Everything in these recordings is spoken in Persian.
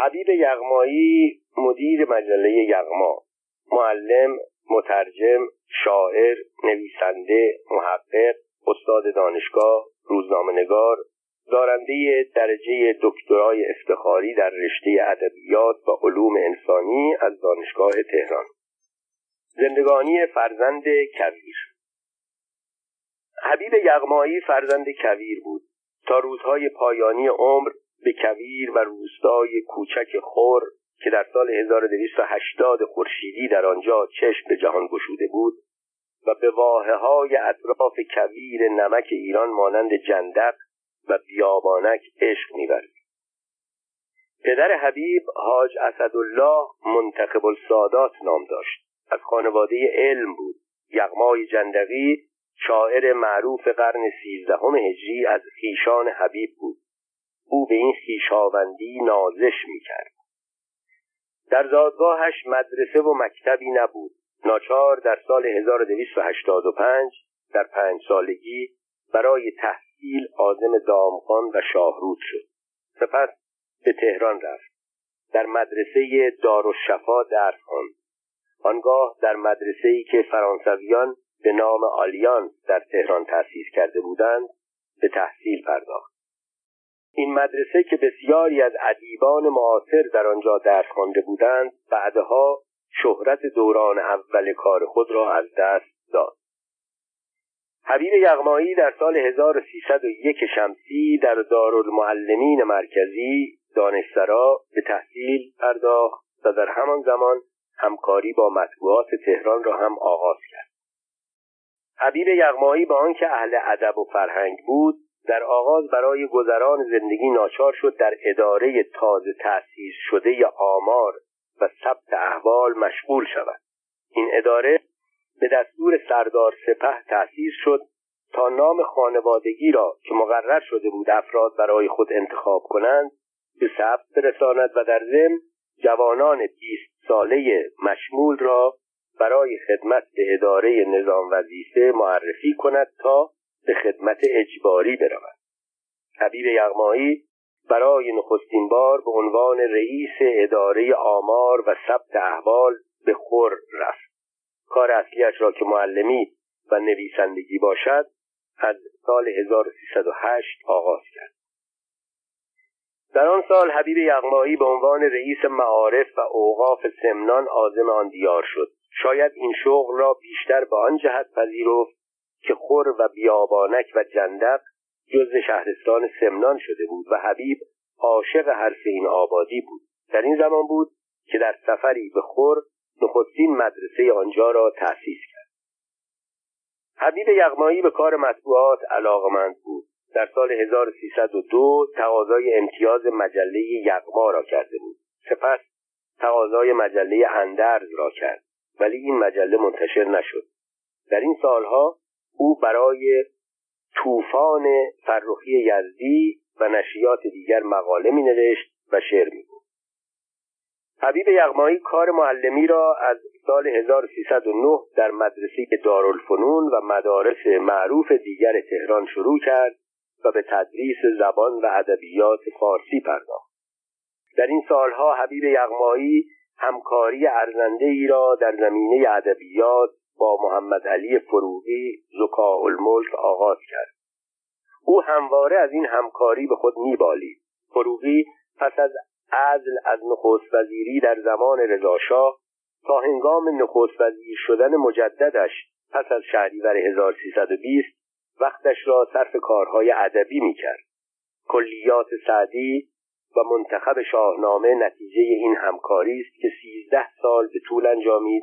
حبیب یغمایی مدیر مجله یغما معلم مترجم شاعر نویسنده محقق استاد دانشگاه روزنامهنگار دارنده درجه دکترای افتخاری در رشته ادبیات و علوم انسانی از دانشگاه تهران. زندگانی فرزند کویر. حبیب یغمایی فرزند کویر بود. تا روزهای پایانی عمر به کویر و روستای کوچک خور که در سال 1280 خورشیدی در آنجا چشم به جهان گشوده بود و به واحه های اطراف کویر نمک ایران مانند جندق و بیابانک عشق میورزید پدر حبیب حاج اسدالله منتخب السادات نام داشت. از خانواده علم بود. یغمای جندقی شاعر معروف قرن سیزدهم هجری از خیشان حبیب بود. او به این خیشاوندی نازش می‌کرد. در زادگاهش مدرسه و مکتبی نبود. ناچار در سال 1285 در پنج سالگی برای تحصیل عازم دامخان و شاهرود شد. سپس به تهران رفت. در مدرسه دارالشفا درس خواند. آنگاه در ای که فرانسویان به نام آلیان در تهران تأسیس کرده بودند به تحصیل پرداخت. این مدرسه که بسیاری از ادیبان معاصر در آنجا درس خوانده بودند بعدها شهرت دوران اول کار خود را از دست داد. حبیب یغمایی در سال 1301 شمسی در دارالمعلمین مرکزی دانشسرا به تحصیل پرداخت و در همان زمان همکاری با مطبوعات تهران را هم آغاز کرد. حبیب یغمایی با آنکه اهل ادب و فرهنگ بود در آغاز برای گذران زندگی ناچار شد در اداره تازه تأسیس شده آمار و ثبت احوال مشغول شود. این اداره به دستور سردار سپه تأسیس شد تا نام خانوادگی را که مقرر شده بود افراد برای خود انتخاب کنند به ثبت برساند و در ضمن جوانان بیست ساله مشمول را برای خدمت به اداره نظام وظیفه معرفی کند تا به خدمت اجباری برود. حبیب یغمایی برای نخستین بار به عنوان رئیس اداره آمار و ثبت احوال به خور رفت. کار اصلیش را که معلمی و نویسندگی باشد از سال 1308 آغاز کرد. در آن سال حبیب یغمایی به عنوان رئیس معارف و اوقاف سمنان عازم آن دیار شد. شاید این شغل را بیشتر به آن جهت پذیرفت که خور و بیابانک و جندق جز شهرستان سمنان شده بود و حبیب عاشق حرف این آبادی بود. در این زمان بود که در سفری به خور نخستین مدرسه آنجا را تأسیس کرد. حبیب یغمایی به کار مطبوعات علاقمند بود. در سال 1302 تقاضای امتیاز مجله یغما را کرده بود. سپس تقاضای مجله اندرز را کرد. ولی این مجله منتشر نشد. در این سالها او برای طوفان فرخی یزدی و نشریات دیگر مقاله می نوشت و شعر می بود. حبیب یغمایی کار معلمی را از سال 1309 در مدرسه دارالفنون و مدارس معروف دیگر تهران شروع کرد و به تدریس زبان و ادبیات فارسی پرداخت. در این سالها حبیب یغمایی همکاری ارزنده ای را در زمینه ادبیات با محمد علی فروغی زکا الملک آغاز کرد. او همواره از این همکاری به خود میبالید. فروغی پس از عزل از نخست وزیری در زمان رضاشاه تا هنگام نخست وزیر شدن مجددش پس از شهریور 1320 وقتش را صرف کارهای ادبی می‌کرد. کلیات سعدی و منتخب شاهنامه نتیجه این همکاری است که سیزده سال به طول انجامید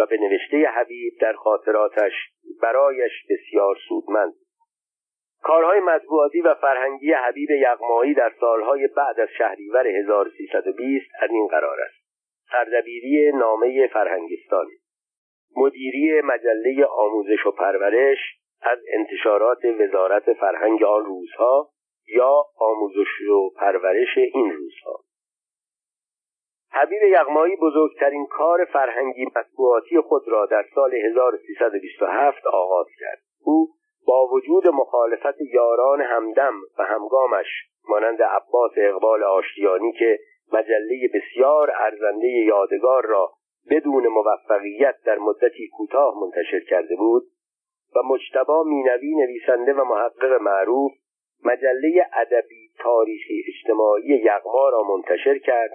و به نوشته حبیب در خاطراتش برایش بسیار سودمند. کارهای مطبوعاتی و فرهنگی حبیب یغمایی در سالهای بعد از شهریور 1320 از این قرار است. سردبیری نامه فرهنگستانی مدیری مجله آموزش و پرورش از انتشارات وزارت فرهنگ آن روزها یا آموزش و پرورش این روزها. حبیب یغمایی بزرگترین کار فرهنگی مطبوعاتی خود را در سال 1327 آغاز کرد. او با وجود مخالفت یاران همدم و همگامش مانند عباس اقبال آشتیانی که مجله بسیار ارزنده یادگار را بدون موفقیت در مدتی کوتاه منتشر کرده بود و مجتبا مینوی نویسنده و محقق معروف مجله ادبی تاریخی اجتماعی یغما را منتشر کرد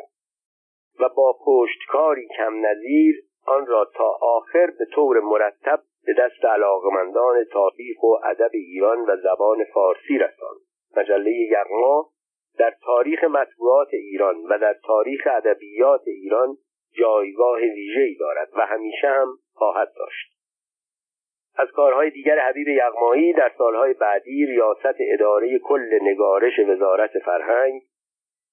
و با پشتکاری کم نظیر آن را تا آخر به طور مرتب به دست علاقمندان تاریخ و ادب ایران و زبان فارسی رساند. مجله یغما در تاریخ مطبوعات ایران و در تاریخ ادبیات ایران جایگاه ویژه‌ای دارد و همیشه هم خواهد داشت. از کارهای دیگر حبیب یغمایی در سالهای بعدی ریاست اداره کل نگارش وزارت فرهنگ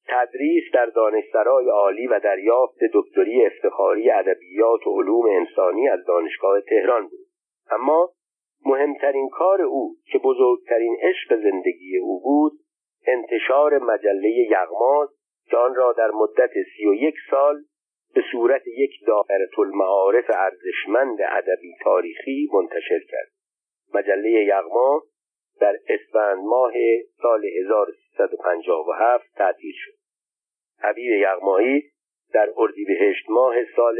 تدریس در دانشسرای عالی و دریافت دکتری افتخاری ادبیات و علوم انسانی از دانشگاه تهران بود. اما مهمترین کار او که بزرگترین عشق زندگی او بود انتشار مجله یغماز که آن را در مدت سی و یک سال به صورت یک دائره المعارف ارزشمند ادبی تاریخی منتشر کرد. مجله یغما در اسفند ماه سال 1357 تعطیل شد. حبیب یغمایی در اردیبهشت ماه سال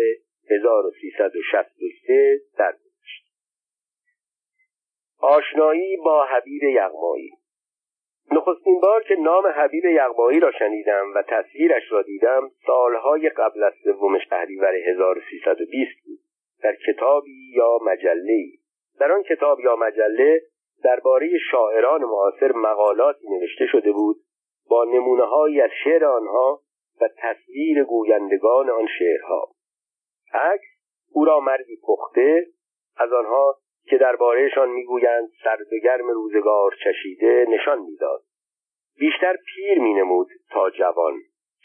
1363 درگذشت. آشنایی با حبیب یغمایی. نخستین بار که نام حبیب یغمایی را شنیدم و تصویرش را دیدم سالهای قبل از سوم شهریور 1320 بود. در کتابی یا مجله در آن کتاب یا مجله درباره شاعران معاصر مقالاتی نوشته شده بود با نمونه از شعر آنها و تصویر گویندگان آن شعرها. عکس او را مردی پخته از آنها که دربارهشان می‌گویند سرد گرم روزگار چشیده نشان می‌داد. بیشتر پیر مینمود تا جوان.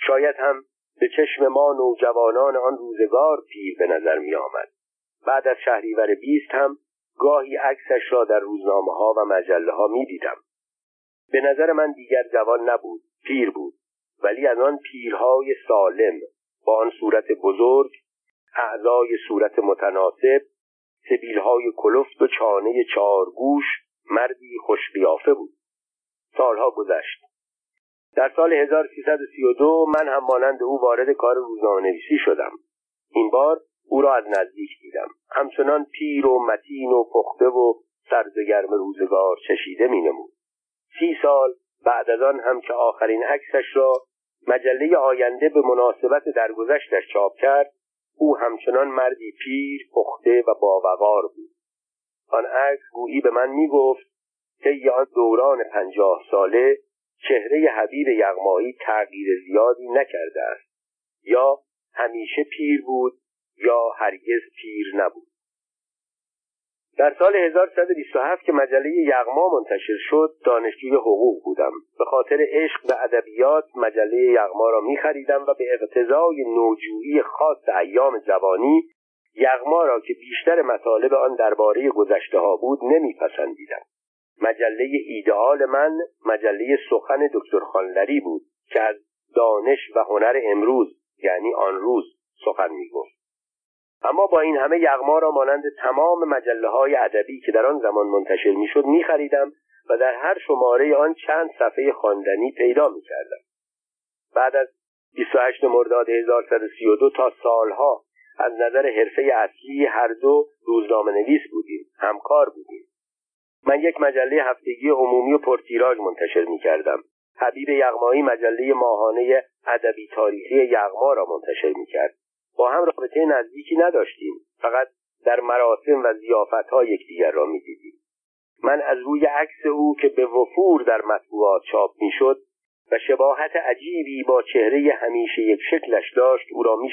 شاید هم به چشم ما نوجوانان آن روزگار پیر به نظر می آمد. بعد از شهریور بیست هم گاهی عکسش را در روزنامه ها و مجله ها می دیدم. به نظر من دیگر جوان نبود پیر بود ولی از آن پیرهای سالم با آن صورت بزرگ اعضای صورت متناسب سبیلهای کلفت و چانه چارگوش مردی خوشقیافه بود. سالها گذشت. در سال 1332 من هم مانند او وارد کار روزنامه نویسی شدم. این بار او را از نزدیک دیدم. همچنان پیر و متین و پخته و سرد گرم روزگار چشیده می نمود سی سال بعد از آن هم که آخرین عکسش را مجله آینده به مناسبت درگذشتش چاپ کرد او همچنان مردی پیر پخته و باوقار بود. آن عکس گویی به من می‌گفت طی آن دوران پنجاه ساله چهره حبیب یغمایی تغییر زیادی نکرده است. یا همیشه پیر بود یا هرگز پیر نبود. در سال 1127 که مجله یغما منتشر شد دانشجوی حقوق بودم. به خاطر عشق به ادبیات مجله یغما را میخریدم و به اقتضای نوجویی خاص ایام جوانی یغما را که بیشتر مطالب آن درباره گذشته ها بود نمیپسندیدم. مجله ایدئال من مجله سخن دکتر خانلری بود که از دانش و هنر امروز یعنی آن روز سخن می‌گفت. اما با این همه یغما را مانند تمام مجله های ادبی که در آن زمان منتشر می‌شد میخریدم و در هر شماره آن چند صفحه خواندنی پیدا می‌کردم. بعد از 28 مرداد 1132 تا سالها از نظر حرفه اصلی هر دو روزنامه نویس بودیم همکار بودیم. من یک مجله هفتگی عمومی و پرتیراژ منتشر می کردم حبیب یغمایی مجله ماهانه ادبی تاریخی یغما را منتشر می کرد با هم رابطه نزدیکی نداشتیم فقط در مراسم و زیافت ها یکدیگر را می دیدیم. من از روی عکس او که به وفور در مطبوعات چاپ می‌شد و شباهت عجیبی با چهره همیشه یک شکلش داشت او را می.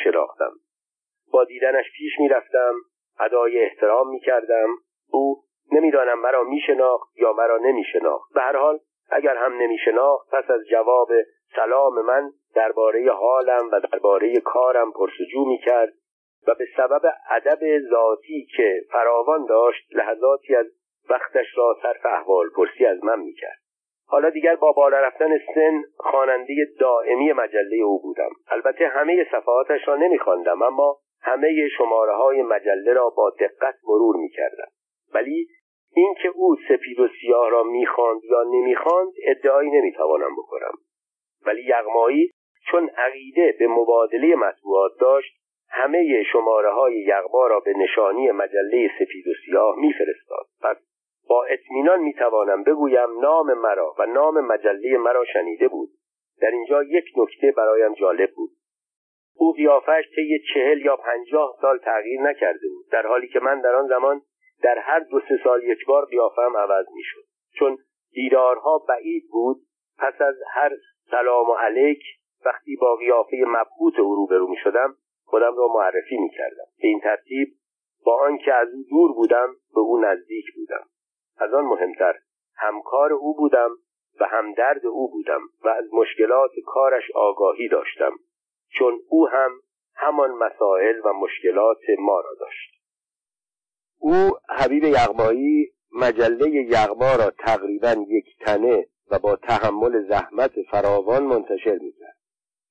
با دیدنش پیش می رفتم ادای احترام می کردم او نمی‌دانم مرا میشناخت یا مرا نمیشناخت به هر حال اگر هم نمیشناخت پس از جواب سلام من درباره حالم و درباره کارم پرسجو می‌کرد و به سبب ادب ذاتی که فراوان داشت لحظاتی از وقتش را صرف احوال پرسی از من می‌کرد. حالا دیگر با بالا رفتن سن خواننده دائمی مجله او بودم. البته همه صفحاتش را نمیخواندم اما همه شماره های مجله را با دقت مرور می‌کردم. ولی اینکه او سپید و سیاه را می‌خواند یا نمی‌خواند ادعایی نمی‌توانم بکنم. ولی یغمایی چون عقیده به مبادله مطبوعات داشت همه شماره های را به نشانی مجله سفید و سیاه میفرستاد. پس با اطمینان می‌توانم بگویم نام مرا و نام مجله مرا شنیده بود. در اینجا یک نکته برایم جالب بود. او قیافش طی چهل یا پنجاه سال تغییر نکرده بود در حالی که من در آن زمان در هر دو سه سال یک بار قیافم عوض می‌شد. چون دیدارها بعید بود پس از هر سلام و علیک وقتی با قیافه مبهوت او روبرو می شدم خودم را معرفی می کردم به این ترتیب با آنکه از او دور بودم به او نزدیک بودم. از آن مهمتر همکار او بودم و همدرد او بودم و از مشکلات کارش آگاهی داشتم چون او هم همان مسائل و مشکلات ما را داشت. او حبیب یغمایی مجله یغما را تقریبا یک تنه و با تحمل زحمت فراوان منتشر می‌کرد.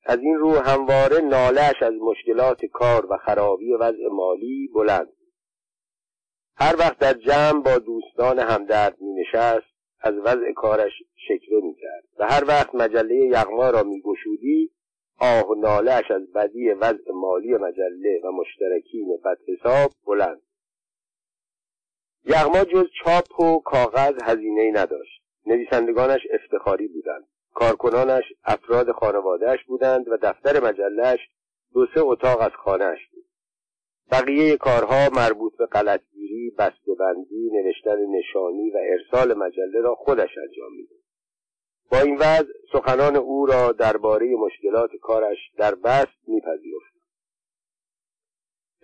از این رو همواره نالش از مشکلات کار و خرابی وضع مالی بلند. هر وقت در جمع با دوستان همدرد می نشست از وضع کارش شکوه می کرد و هر وقت مجله یغما را می گشودی آه و نالش از بدی وضع مالی مجله و مشترکین بدحساب بلند. یغما جز چاپ و کاغذ هزینه نداشت. نویسندگانش افتخاری بودند. کارکنانش افراد خانوادهش بودند و دفتر مجلش دو سه اتاق از خانهاش بود. بقیه کارها مربوط به غلطگیری بستهبندی نوشتن نشانی و ارسال مجله را خودش انجام می‌داد. با این وضع سخنان او را درباره مشکلات کارش در بست میپذیرفت.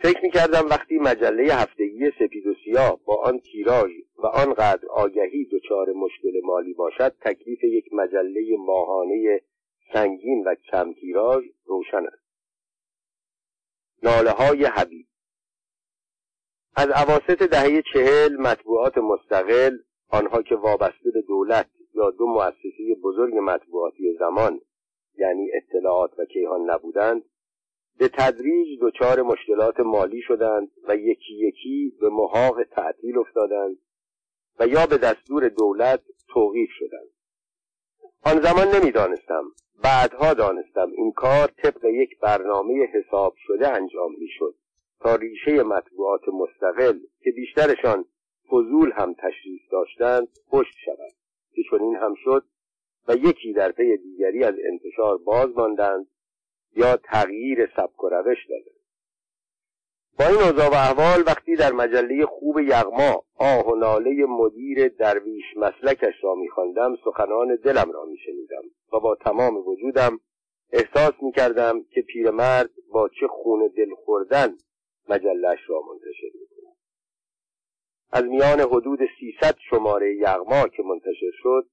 فکر می‌کردم وقتی مجله هفتگی سپید و سیاه با آن تیراژ و آنقدر آگهی دچار مشکل مالی باشد تکلیف یک مجله ماهانه سنگین و کم تیراژ روشن است. ناله های حبیب از عواست دهه چهل مطبوعات مستقل آنها که وابسته به دولت یا دو مؤسسه بزرگ مطبوعاتی زمان یعنی اطلاعات و کیهان نبودند به تدریج دچار مشکلات مالی شدند و یکی یکی به محاق تعطیل افتادند و یا به دستور دولت توقیف شدند. آن زمان نمی‌دانستم. بعدها دانستم این کار طبق یک برنامه حساب شده انجام می‌شد تا ریشه مطبوعات مستقل که بیشترشان فضول هم تشریف داشتند پشت شود. که چنین هم شد و یکی در پی دیگری از انتشار باز ماندند یا تغییر سبک و روش داده. با این اوضاع و احوال وقتی در مجله خوب یغما آه و ناله مدیر درویش مسلکش را میخواندم سخنان دلم را میشنیدم و با تمام وجودم احساس می‌کردم که پیرمرد با چه خون دل خوردن مجلش را منتشر می‌کند. از میان حدود سیصد شماره یغما که منتشر شد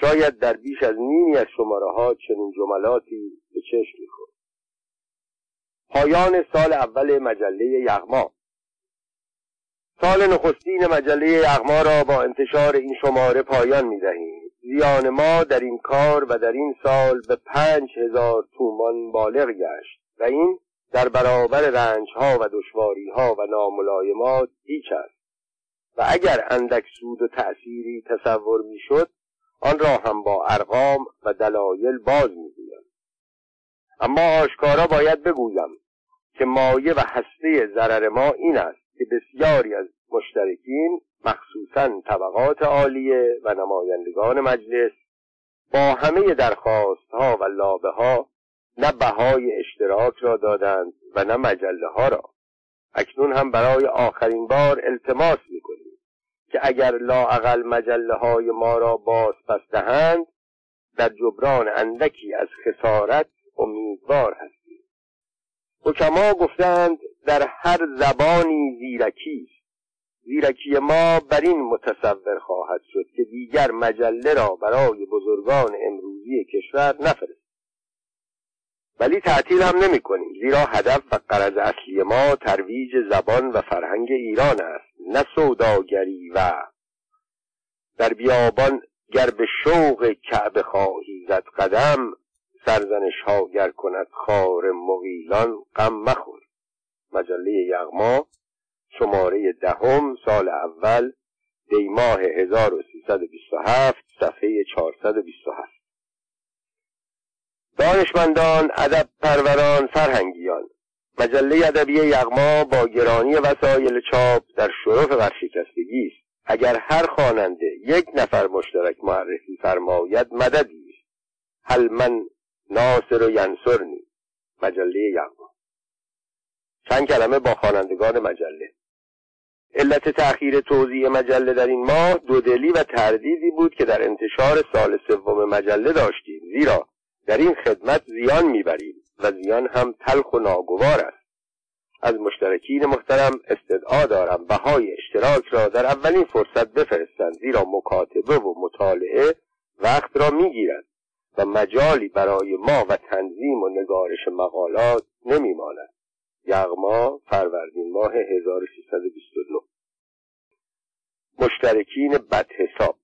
شاید در بیش از نیمی از شماره ها چنین جملاتی به چشم می‌خورد. پایان سال اول مجله یغما. سال نخستین مجله یغما را با انتشار این شماره پایان می دهیم زیان ما در این کار و در این سال به پنج هزار تومان بالغ گشت و این در برابر رنج ها و دشواری ها و ناملایمات هیچ است. و اگر اندک سود و تأثیری تصور می‌شد آن را هم با ارقام و دلایل باز می‌گویم. اما آشکارا باید بگویم که مایه و هسته ضرر ما این است که بسیاری از مشترکین مخصوصا طبقات عالیه و نمایندگان مجلس با همه درخواست ها و لابه ها نه بهای اشتراک را دادند و نه مجله ها را. اکنون هم برای آخرین بار التماس می‌کنیم. که اگر لاعقل مجله های ما را باز پس دهند در جبران اندکی از خسارت امیدوار هستیم. حکما گفتند در هر زبانی زیرکی زیرکی ما بر این متصور خواهد شد که دیگر مجله را برای بزرگان امروزی کشور نفرست ولی تعطیل هم نمی کنیم زیرا هدف و قرض اصلی ما ترویج زبان و فرهنگ ایران است. نه سوداگری و در بیابان گر به شوق کعبه خواهی زد قدم سرزنش ها گر کند خار مغیلان غم مخور. مجله یغما شماره دهم سال اول دیماه 1327 صفحه 427 دانشمندان ادب پروران فرهنگیان مجله ادبی یغما با گرانی وسایل چاپ در شرف ورشکستگی است. اگر هر خواننده یک نفر مشترک معرفی فرماید مددی است. هل من ناصر و ینصرنی مجله یغما. چند کلمه با خوانندگان مجله. علت تأخیر توضیح مجله در این ماه دودلی و تردیدی بود که در انتشار سال سوم مجله داشتیم. زیرا در این خدمت زیان می‌بریم. و زیان هم تلخ و ناگوار است. از مشترکین محترم استدعا دارم بهای اشتراک را در اولین فرصت بفرستند زیرا مکاتبه و مطالعه وقت را می‌گیرد و مجالی برای ما و تنظیم و نگارش مقالات نمیماند. یغما فروردین ماه 1329 مشترکین بد حساب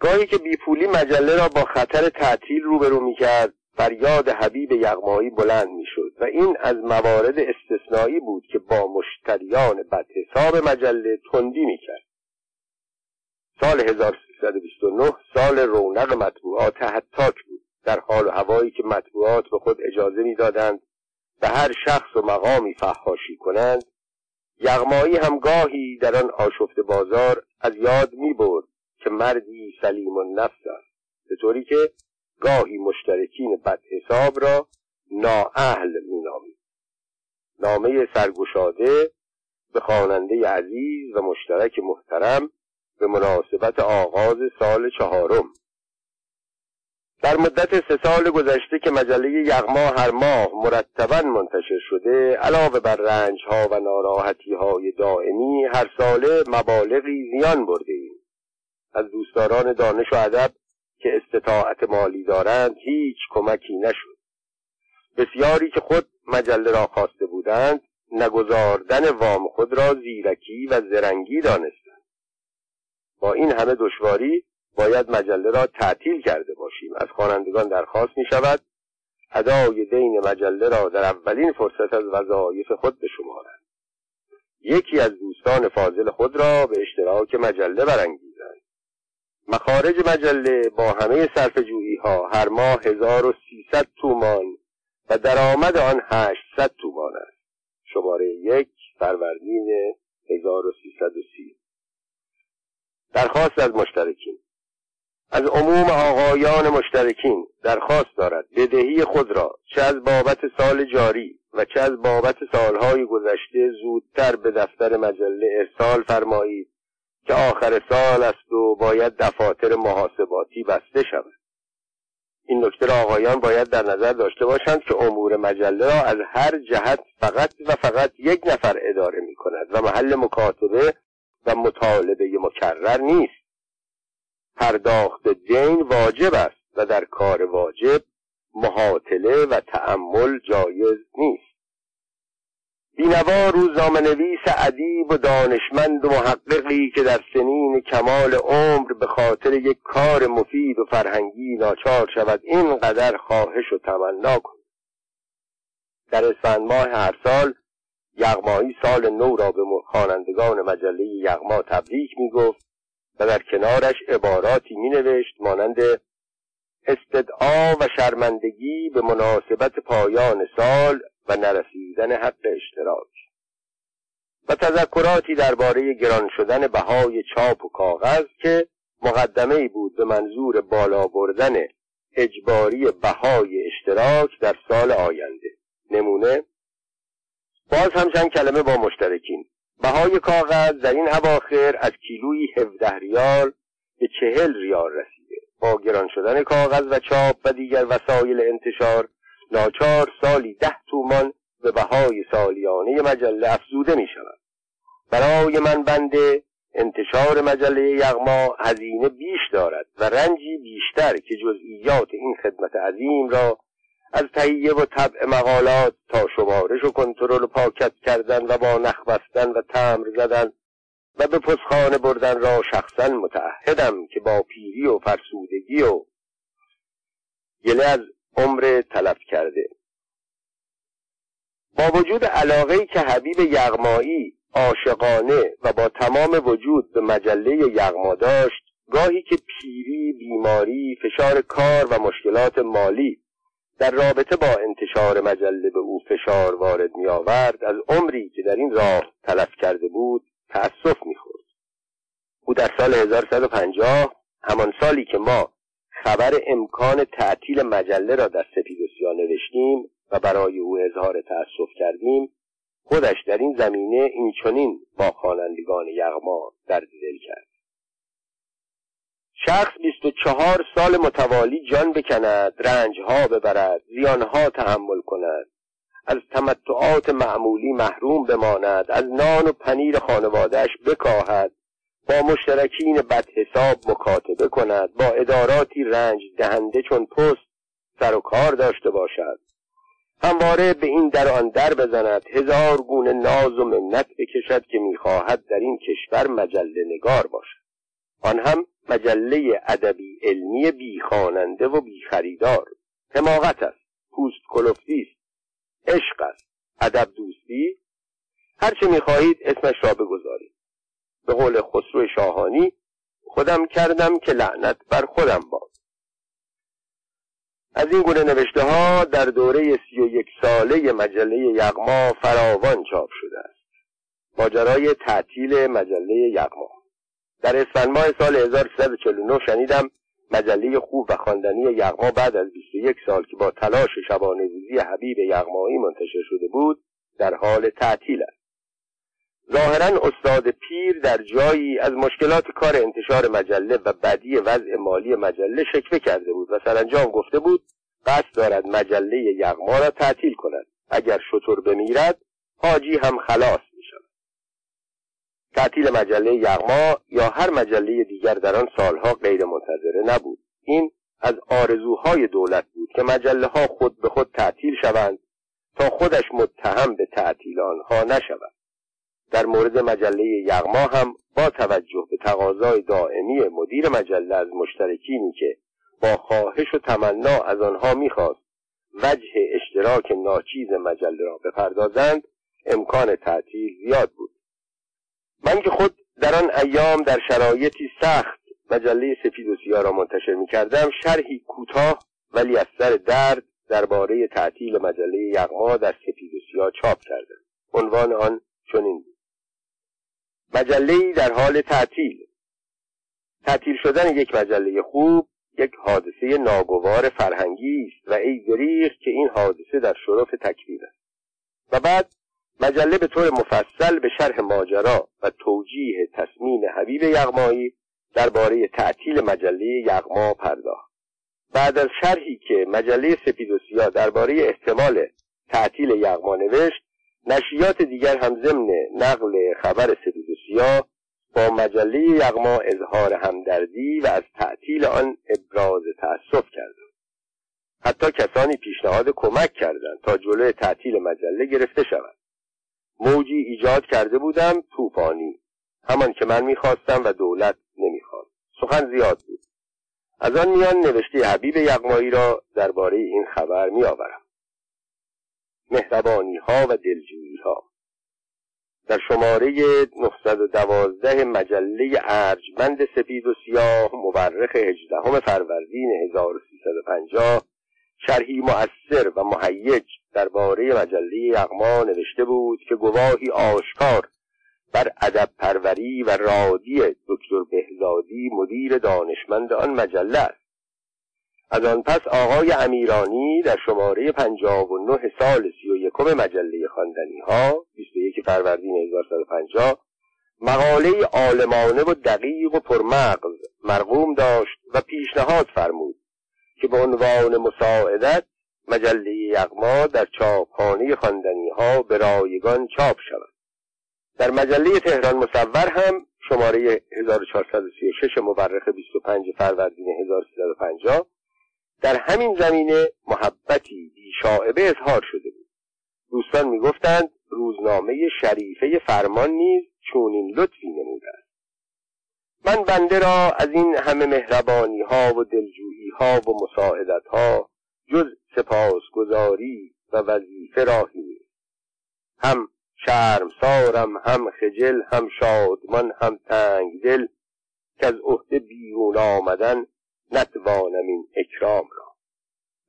گاهی که بیپولی مجله را با خطر تعطیل روبرو می‌کرد فریاد حبیب یغمایی بلند می‌شد و این از موارد استثنایی بود که با مشتریان بد حساب مجله تندی می‌کرد. سال 1329 سال رونق مطبوعات حتاک بود. در حال و هوایی که مطبوعات به خود اجازه می‌دادند به هر شخص و مقامی فحاشی کنند یغمایی هم گاهی در آن آشفت بازار از یاد می برد که مردی سلیم و نفس است. به طوری که گاهی مشترکین بد حساب را نااهل مینامید نامه سرگشاده به خواننده عزیز و مشترک محترم به مناسبت آغاز سال چهارم. در مدت سه سال گذشته که مجله یغما هر ماه مرتبا منتشر شده علاوه بر رنج ها و ناراحتی های دائمی هر ساله مبالغی زیان برده ایم. از دوستداران دانش و ادب که استطاعت مالی دارند هیچ کمکی نشد. بسیاری که خود مجله را خواسته بودند نگذاردن وام خود را زیرکی و زرنگی دانستند. با این همه دشواری باید مجله را تعطیل کرده باشیم. از خوانندگان درخواست می شود ادای دین مجله را در اولین فرصت از وظایف خود بشمارند یکی از دوستان فاضل خود را به اشتراک مجله برانگیزند مخارج مجله با همه صرف جویی ها هر ماه 1300 تومان و درآمد آن 800 تومان است. شماره یک فروردین 1330 درخواست از مشترکین. از عموم آقایان مشترکین درخواست دارد بدهی خود را چه از بابت سال جاری و چه از بابت سالهای گذشته زودتر به دفتر مجله ارسال فرمایید. که آخر سال است و باید دفاتر محاسباتی بسته شود. این نکته را آقایان باید در نظر داشته باشند که امور مجله را از هر جهت فقط و فقط یک نفر اداره می کند و محل مکاتبه و مطالبه مکرر نیست. پرداخت دین واجب است و در کار واجب محاطله و تعمل جایز نیست. بینوا روزنامه نویس ادیب و دانشمند و محققی که در سنین کمال عمر به خاطر یک کار مفید و فرهنگی ناچار شود اینقدر خواهش و تمنا کند در اسفند ماه هر سال یغمایی سال نو را به خوانندگان مجله یغما تبریک می‌گفت و در کنارش عباراتی می نوشت مانند استدعا و شرمندگی به مناسبت پایان سال و نرسیدن حق اشتراک و تذکراتی درباره گران شدن بهای چاپ و کاغذ که مقدمه بود به منظور بالا بردن اجباری بهای اشتراک در سال آینده. نمونه باز هم چند کلمه با مشترکین. بهای کاغذ در این اواخر از کیلویی 17 ریال به چهل ریال رسیده. با گران شدن کاغذ و چاپ و دیگر وسایل انتشار ناچار سالی ده تومان به بهای سالیانه مجله افزوده می شود برای من بنده انتشار مجله یغما هزینه بیش دارد و رنجی بیشتر که جزئیات این خدمت عظیم را از تهیه و طبع مقالات تا شمارش و کنترل و پاکت کردن و با نخ بستن و تمر زدن و به پسخانه بردن را شخصا متعهدم که با پیری و فرسودگی و گله از عمر تلف کرده با وجود علاقه که حبیب یغمایی عاشقانه و با تمام وجود به مجله یغما داشت گاهی که پیری بیماری فشار کار و مشکلات مالی در رابطه با انتشار مجله به او فشار وارد می آورد از عمری که در این راه تلف کرده بود تأسف می خورد. او در سال 1150 همان سالی که ما خبر امکان تعطیل مجله را در سپید سیا نوشتیم و برای او اظهار تأسف کردیم خودش در این زمینه این چنین با خوانندگان یغما درد دل کرد. شخص بیست و چهار سال متوالی جان بکند رنجها ببرد زیانها تحمل کند. از تمتعات معمولی محروم بماند از نان و پنیر خانوادهش بکاهد. با مشترکین بدحساب مکاتبه کند با اداراتی رنج دهنده چون پست سر و کار داشته باشد. همواره به این در آن در بزند هزار گونه ناز و منت بکشد که می‌خواهد در این کشور مجله نگار باشد. آن هم مجله ادبی علمی بی خواننده و بی خریدار حماقت است پوست کلفتی است عشق است ادب دوستی. هرچه می‌خواهید اسمش را بگذارید. به قول خسرو شاهانی خودم کردم که لعنت بر خودم باد. از این گونه نوشته ها در دوره سی و یک ساله مجله یغما فراوان چاپ شده است. ماجرای تعطیل مجله یغما. در اسفند ماه سال 1349 شنیدم مجله خوب و خواندنی یغما بعد از 21 سال که با تلاش شبانه روزی حبیب یغمایی منتشر شده بود در حال تعطیل است. ظاهرا استاد پیر در جایی از مشکلات کار انتشار مجله و بدی وضع مالی مجله شکوه کرده بود و سرانجام گفته بود قصد دارد مجله یغما را تعطیل کند. اگر شطور بمیرد حاجی هم خلاص می شود تعطیل مجله یغما یا هر مجله دیگر در آن سالها غیر منتظره نبود. این از آرزوهای دولت بود که مجله ها خود به خود تعطیل شوند تا خودش متهم به تعطیل آنها نشود. در مورد مجله یغما هم با توجه به تقاضای دائمی مدیر مجله از مشترکینی که با خواهش و تمنا از آنها می‌خواست وجه اشتراک ناچیز مجله را بپردازند امکان تعطیل زیاد بود. من که خود در آن ایام در شرایطی سخت مجله سفید و سیاه را منتشر می کردم شرحی کوتاه ولی از سر درد درباره تعطیل مجله یغما در سفید و سیاه چاپ کردم. عنوان آن چنین بود. مجله در حال تعطیل. تعطیل شدن یک مجله خوب یک حادثه ناگوار فرهنگی است و ای دریغ که این حادثه در شرف تکبیر است. و بعد مجله به طور مفصل به شرح ماجرا و توجیه تصمیم حبیب یغمایی درباره تعطیل مجله یغما پرداخت. بعد از شرحی که مجله سپید و سیاه درباره احتمال تعطیل یغما نوشت نشریات دیگر هم ضمن نقل خبر با مجله یغما اظهار همدردی و از تعطیل آن ابراز تأسف کردند حتی کسانی پیشنهاد کمک کردند تا جلوی تعطیل مجله گرفته شود. موجی ایجاد کرده بودم طوفانی همان که من می‌خواستم و دولت نمی‌خواست. سخن زیاد بود. از آن میان نوشته حبیب یغمایی را درباره این خبر میآورم. مهربانی ها و دلجویی ها در شماره 912 مجله ارجمند سپید و سیاه مورخ 18 فروردین 1350 شرحی مؤثر و مهیج درباره مجله یغما نوشته بود که گواهی آشکار بر ادب پروری و رادی دکتر بهزادی مدیر دانشمند آن مجله است. از آن پس آقای امیرانی در شماره 59 سال 31 مجله خواندنی ها 21 فروردین 1150 مقاله عالمانه و دقیق و پرمغز مرقوم داشت و پیشنهاد فرمود که به عنوان مساعدت مجله یغما در چاپخانه خواندنی ها به رایگان چاپ شود. در مجله تهران مصور هم شماره 1436 مورخ 25 فروردین 1350 در همین زمینه محبتی بیشاعبه اظهار شده بود. دوستان می‌گفتند روزنامه شریفه فرمان نیز چونین لطفی نموده است. من بنده را از این همه مهربانی ها و دلجویی ها و مساعدت ها جز سپاسگزاری و وظیفه راهی نیست. هم شرمسارم هم خجل هم شادمان هم تنگ دل که از عهده بیرون آمدن نتوانم این اکرام را.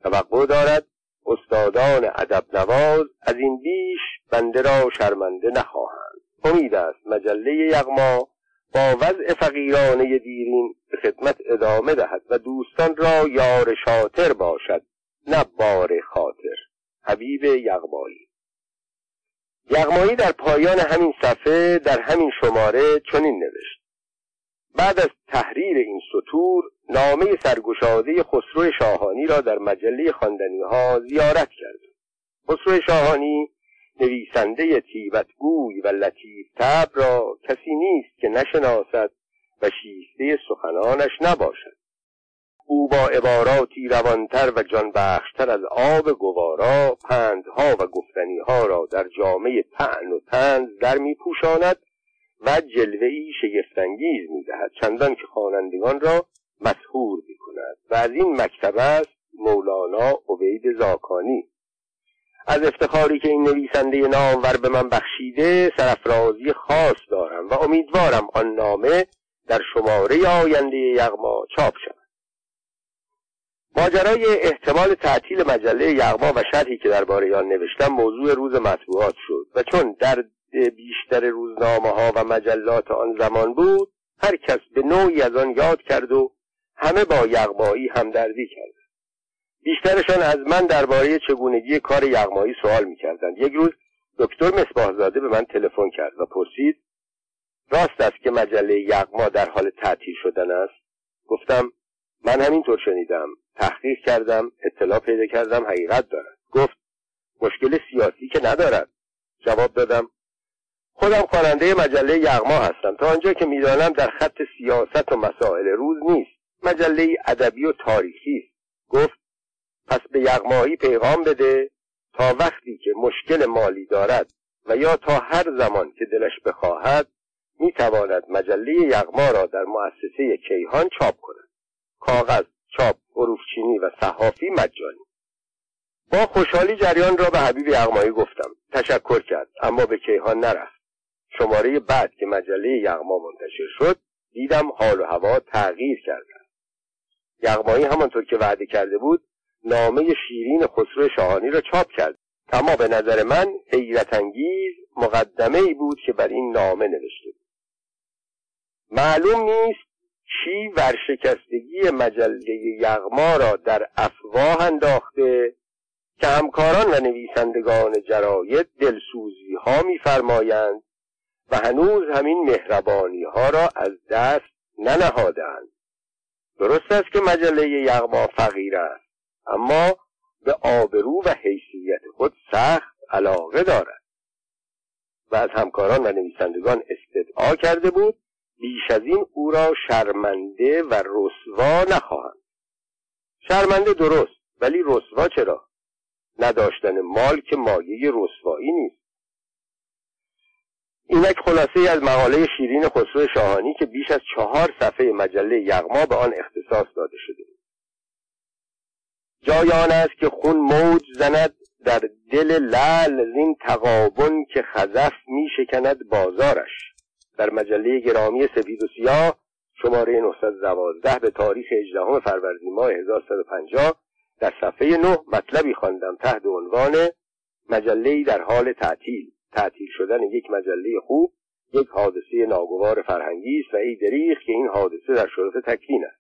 توقع دارد استادان ادب نواز از این بیش بنده را شرمنده نخواهند. امید است مجله یغما با وضع فقیرانه دیرین به خدمت ادامه دهد و دوستان را یار شاطر باشد نه بار خاطر. حبیب یغمایی. یغمایی در پایان همین صفحه در همین شماره چنین نوشت. بعد از تحریر این سطور نامه سرگشاده خسرو شاهانی را در مجله خواندنی ها زیارت کرد. خسرو شاهانی نویسنده تیبتگوی و لطیف تب را کسی نیست که نشناسد و شیسته سخنانش نباشد. او با عباراتی روانتر و جانبخشتر از آب گوارا پندها و گفتنیها را در جامعه تعن و تنز در میپوشاند و جلوهای شگفتانگیز می‌دهد. چندان که خوانندگان را مسهور می‌کند. و از این مکتب است مولانا عبید زاکانی. از افتخاری که این نویسنده نامور به من بخشیده سرفرازی خاص دارم و امیدوارم آن نامه در شماره آینده یغما چاپ شود. ماجرای احتمال تعطیل مجله یغما و شرحی که درباره آن نوشتم موضوع روز مطبوعات شد و چون در بیشتر روزنامه ها و مجلات آن زمان بود هر کس به نوعی از آن یاد کرد و همه با یغمایی همدردی کرد. بیشترشان از من درباره چگونگی کار یغمایی سوال می‌کردند. یک روز دکتر مصباحزاده به من تلفن کرد و پرسید راست است که مجله یغما در حال تعطیل شدن است؟ گفتم من همینطور شنیدم. تحقیق کردم اطلاع پیدا کردم حقیقت دارد. گفت مشکل سیاسی که ندارد. جواب دادم خودم خواننده مجله یغما هستم. تا آنجا که می‌دانم در خط سیاست و مسائل روز نیست. مجله ادبی و تاریخی. است گفت پس به یغمایی پیغام بده تا وقتی که مشکل مالی دارد و یا تا هر زمان که دلش بخواهد می‌تواند مجله یغما را در مؤسسه کیهان چاپ کند. کاغذ چاپ حروفچینی و صحافی مجانی. با خوشحالی جریان را به حبیب یغمایی گفتم. تشکر کرد اما به کیهان نرفت. شماره بعد که مجله یغما منتشر شد دیدم حال و هوا تغییر کرده یغمایی همانطور که وعده کرده بود نامه شیرین خسرو شاهانی را چاپ کرد. اما به نظر من حیرت انگیز مقدمه ای بود که بر این نامه نوشته بود. معلوم نیست چی ورشکستگی مجله یغما را در افواه انداخته که همکاران و نویسندگان جراید دلسوزی ها میفرمایند و هنوز همین مهربانی ها را از دست ننهادند درست است که مجله یغما فقیر است اما به آبرو و حیثیت خود سخت علاقه دارد. و از همکاران و نویسندگان استدعا کرده بود بیش از این او را شرمنده و رسوا نخواهند. شرمنده درست ولی رسوا چرا؟ نداشتن مال که مایه رسوایی نیست. اینک خلاصه از مقاله شیرین خسرو شاهانی که بیش از چهار صفحه مجله یغما به آن اختصاص داده شده. جای آن است که خون موج زند در دل لعل زین تقابن که خزف می شکند بازارش. در مجله گرامی سفید و سیاه شماره 912 به تاریخ 18 فروردین ماه 1150 در صفحه 9 مطلبی خواندم تحت عنوان مجله در حال تعطیل. تعطیل شدن یک مجله خوب یک حادثه ناگوار فرهنگی است و ای دریغ که این حادثه در شرف تکوین است.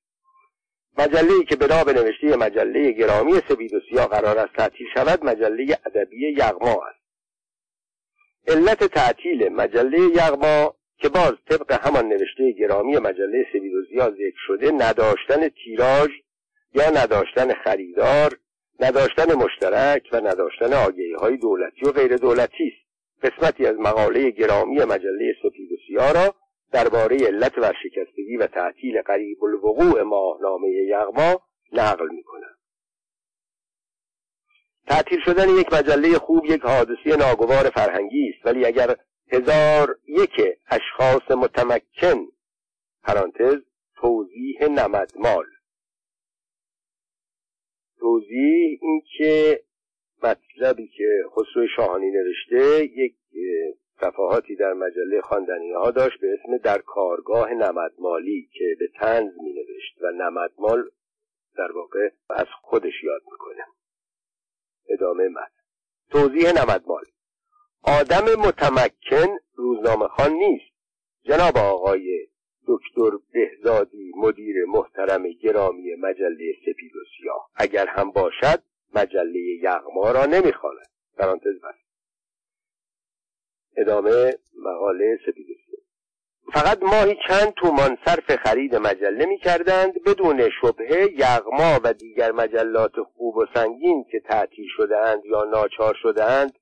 مجله که به نام نوشته مجله گرامی سبید و سیاه قرار است تعطیل شود مجله ادبی یغما است. علت تعطیل مجله یغما که باز طبق همان نوشته گرامی مجله سبید و سیاه ذکر شده نداشتن تیراژ یا نداشتن خریدار نداشتن مشترک و نداشتن آگهی های دولتی و غیر دولتی است. قسمتی از مقاله گرامی مجله سفید و را درباره علت ورشکستگی و تعطیل قریب الوقوع ماهنامه یغما نقل می‌کنم. تعطیل شدن یک مجله خوب یک حادثه ناگوار فرهنگی است ولی اگر هزار یک اشخاص متمکن پرانتز توضیح نمدمال. توضیح این که مطلبی که خسرو شاهانی نوشته یک صفحاتی در مجله خواندنی ها داشت به اسم در کارگاه نمدمالی که به تنز می نوشت و نمدمال در واقع از خودش یاد می‌کنه. ادامه مد توضیح نمدمال. آدم متمکن روزنامه خان نیست. جناب آقای دکتر بهزادی مدیر محترم گرامی مجله سپید و سیاه اگر هم باشد مجله یغما را نمی‌خواند. پرانتز بست ادامه مقاله سپید و سیاه فقط ماهی چند تومان صرف خرید مجله می کردند بدون شبهه یغما و دیگر مجلات خوب و سنگین که تعطیل شده اند یا ناچار شده اند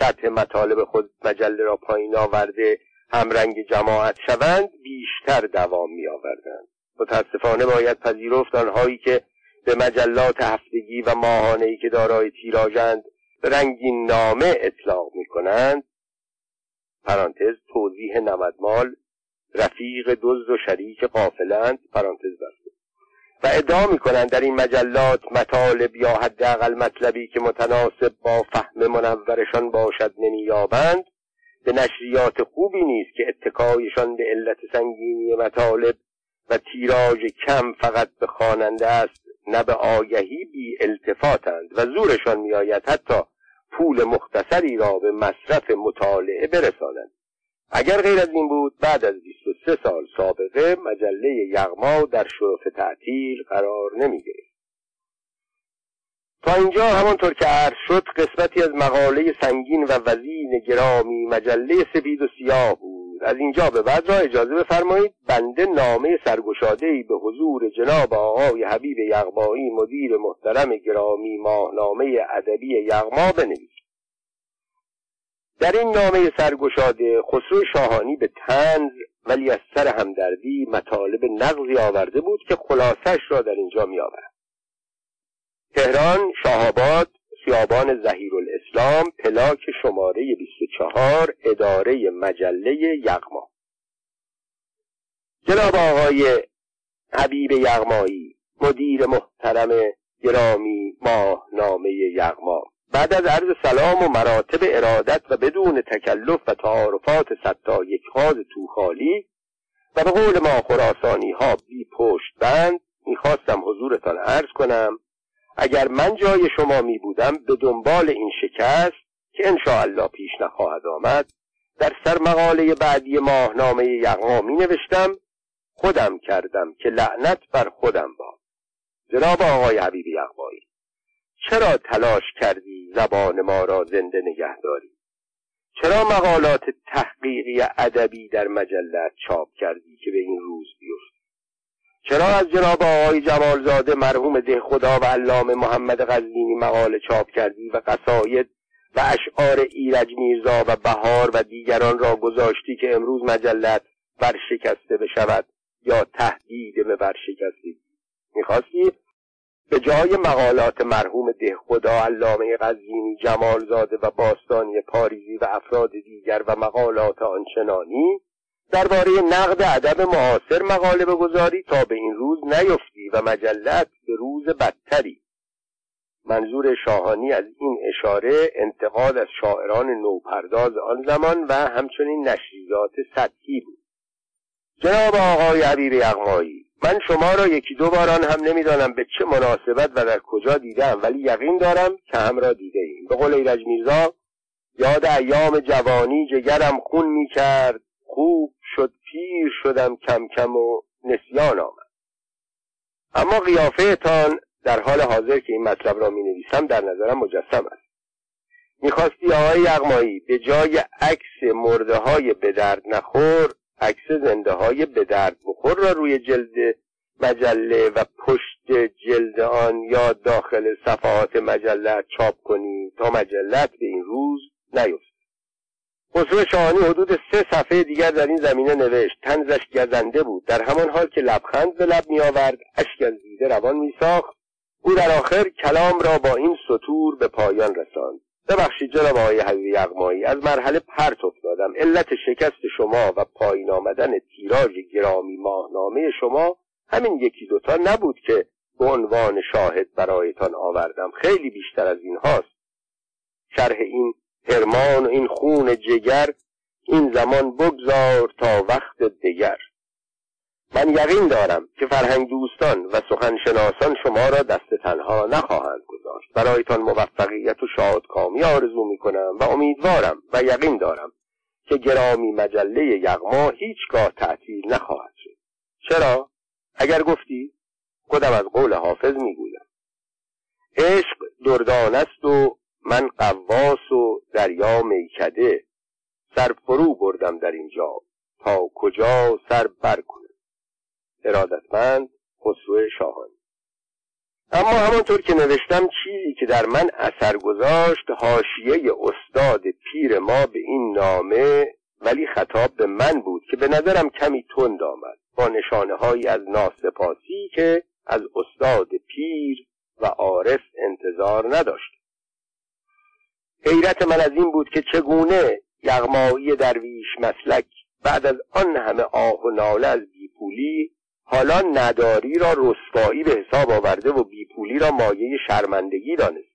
سطح مطالب خود مجله را پایین آورده همرنگ جماعت شوند بیشتر دوام می آوردند متاسفانه باید پذیرفت آنهایی که به مجلات هفتگی و ماهانه که دارای تیراژند رنگین نامه اطلاق می کنند پرانتز توضیح نمدمال رفیق دزد و شریک قافلند پرانتز بسته و ادعا می‌کنند در این مجلات مطالب یا حداقل مطلبی که متناسب با فهم منورشان باشد نمییابند. به نشریات خوبی نیست که اتکایشان به علت سنگینی مطالب و تیراژ کم فقط به خواننده است. نه به آگهی بی التفاتند و زورشان میآید حتی پول مختصری را به مصرف مطالعه برسانند. اگر غیر از این بود بعد از 23 سال سابقه مجله یغما در شرف تعطیل قرار نمی گرفت تا اینجا همانطور که عرض شد قسمتی از مقاله سنگین و وزین گرامی مجله سپید و سیاه بود از اینجا به بعد را اجازه بفرمایید بنده نامه سرگشاده به حضور جناب آقای حبیب یغمایی مدیر محترم گرامی ماهنامه ادبی یغما بنویسم در این نامه سرگشاده خسرو شاهانی به تنز ولی از سر همدردی مطالب نقضی آورده بود که خلاصش را در اینجا می آورد. تهران شاهآباد خیابان زهیر الاسلام پلاک شماره 24 اداره مجله یغما. جناب آقای حبیب یغمایی مدیر محترم گرامی ماهنامه یغما. بعد از عرض سلام و مراتب ارادت و بدون تکلف و تعارفات ستا یک خاز توخالی و به قول ما خراسانی ها بی پشت بند می‌خواستم حضورتان عرض کنم اگر من جای شما می بودم به دنبال این شکست که الله پیش نخواهد آمد در سر مقاله بعدی ماهنامه یغما نوشتم خودم کردم که لعنت بر خودم باد. جناب آقای حبیب یغمایی چرا تلاش کردی زبان ما را زنده نگه داری؟ چرا مقالات تحقیقی ادبی در مجلت چاپ کردی که به این روز بیفت؟ چرا از جناب آقای جمالزاده مرحوم ده خدا و علامه محمد غزینی مقاله چاپ کردی و قصاید و اشعار ایرج میرزا و بهار و دیگران را گذاشتی که امروز مجلت ورشکسته بشود یا تهدید به ورشکستگی می‌خواستی؟ به جای مقالات مرحوم دهخدا علامه قزینی جمالزاده و باستانی پاریزی و افراد دیگر و مقالات آنچنانی درباره نقد ادب معاصر مقاله بگذاری تا به این روز نیفتی و مجلت به روز بدتری. منظور شاهانی از این اشاره انتقاد از شاعران نوپرداز آن زمان و همچنین نشریات سطحی بود. جناب آقای عبیر یغمایی من شما را یکی دو باران هم نمی‌دانم به چه مناسبت و در کجا دیدم ولی یقین دارم که هم را دیده ایم. به قول ایرج میرزا یاد ایام جوانی جگرم خون می‌کرد. خوب شد پیر شدم کم کم و نسیان آمد. اما قیافهتان در حال حاضر که این مطلب را می نویسم در نظرم مجسم است. می‌خواستی آقای یغمایی به جای عکس مرده های به درد نخور عکس زنده های به درد بخور را روی جلد مجله و پشت جلد آن یا داخل صفحات مجله چاپ کنی تا مجلت به این روز نیفت. خسرو شاهانی حدود سه صفحه دیگر در این زمینه نوشت. تنزش گزنده بود. در همان حال که لبخند به لب میآورد اشک از دیده روان میساخت. او در آخر کلام را با این سطور به پایان رساند. ببخشید جناب آقای حبیب یغمایی از مرحله پرت افتادم. علت شکست شما و پایین آمدن تیراژ گرامی ماهنامه شما همین یکی دوتا نبود که به عنوان شاهد برایتان آوردم. خیلی بیشتر از این هاست شرح این هرمان این خون جگر این زمان بگذار تا وقت دیگر من یقین دارم که فرهنگ دوستان و سخنشناسان شما را دست تنها نخواهند گذاشت. برایتان موفقیت و شادکامی آرزو می کنم و امیدوارم و یقین دارم که گرامی مجله یغما هیچگاه تعطیل نخواهد شد. چرا؟ اگر گفتی خودم از قول حافظ می‌گویم. عشق دردان است و من قواس و دریا میکده سر فرو بردم در اینجا تا کجا سر بر کنم. ارادتمند خسرو شاهانی اما همانطور که نوشتم چیزی که در من اثر گذاشت حاشیه استاد پیر ما به این نامه ولی خطاب به من بود که به نظرم کمی تند آمد با نشانه هایی از ناسپاسی که از استاد پیر و عارف انتظار نداشت. حیرت من از این بود که چگونه یغمایی درویش مسلک بعد از آن همه آه و ناله از بیپولی حالا نداری را رسوایی به حساب آورده و بیپولی را مایه شرمندگی دانست.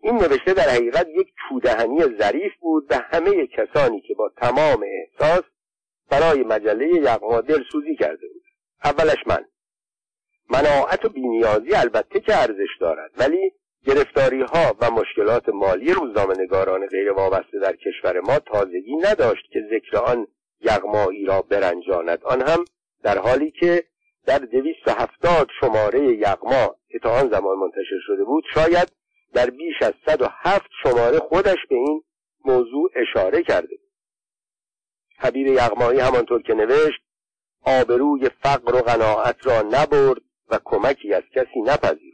این نوشته در حقیقت یک چودهنی ظریف بود به همه کسانی که با تمام احساس برای مجله یغما سوزی کرده بود. اولش من. مناعت و بینیازی البته که ارزش دارد ولی گرفتاری ها و مشکلات مالی روزنامه نگاران غیر وابسته در کشور ما تازگی نداشت که ذکر آن یغمایی را برنجاند. آن هم در حالی که در دویست هفتاد شماره یغما که تا آن زمان منتشر شده بود شاید در بیش از صد و هفت شماره خودش به این موضوع اشاره کرده بود. حبیب یغمایی همانطور که نوشت آبروی فقر و قناعت را نبرد و کمکی از کسی نپذیرفت.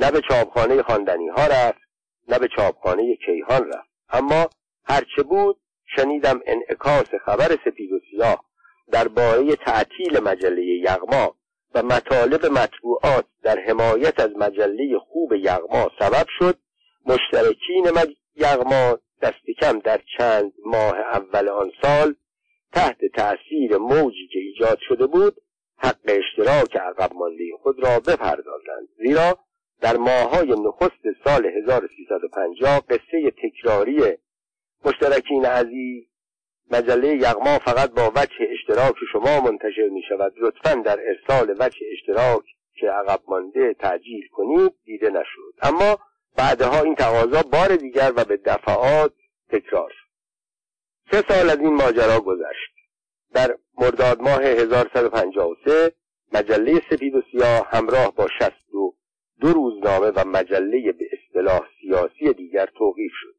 نه به چاپخانه خواندنی ها رفت نه به چاپخانه کیهان رفت. اما هرچه بود شنیدم انعکاس خبر سپید و سیاه درباره تعطیل مجله یغما و مطالب مطبوعات در حمایت از مجله خوب یغما سبب شد. مشترکین یغما دست کم در چند ماه اول آن سال تحت تأثیر موجی که ایجاد شده بود حق اشتراک عقب مانده خود را بپردازند. زیرا در ماهای نخست سال 1350 قصه تکراری مشترکین عزیز مجله یغما فقط با وجه اشتراک شما منتشر می شود لطفا در ارسال وجه اشتراک که عقب مانده تعجیل کنید دیده نشد. اما بعدها این تقاضا بار دیگر و به دفعات تکرار سه سال از این ماجرا گذشت. در مرداد ماه 1153 مجله سپید و سیاه همراه با شست و دو روزنامه و مجله به اصطلاح سیاسی دیگر توقیف شد.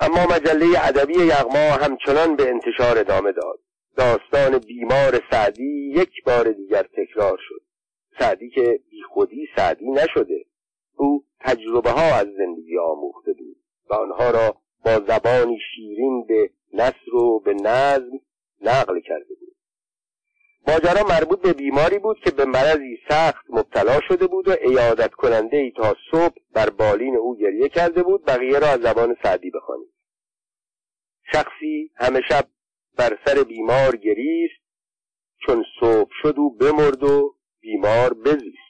اما مجله ادبی یغما همچنان به انتشار ادامه داد. داستان بیمار سعدی یک بار دیگر تکرار شد. سعدی که بیخودی سعدی نشده. او تجربه ها از زندگی آموخته بود و آنها را با زبانی شیرین به نصر و به نظم نقل کرده بود. ماجرا مربوط به بیماری بود که به مرضی سخت مبتلا شده بود و ایادت کننده ای تا صبح بر بالین او گریه کرده بود بقیه را از زبان سعدی بخوانید. شخصی همه شب بر سر بیمار گریست چون صبح شد و بمرد و بیمار بزیست.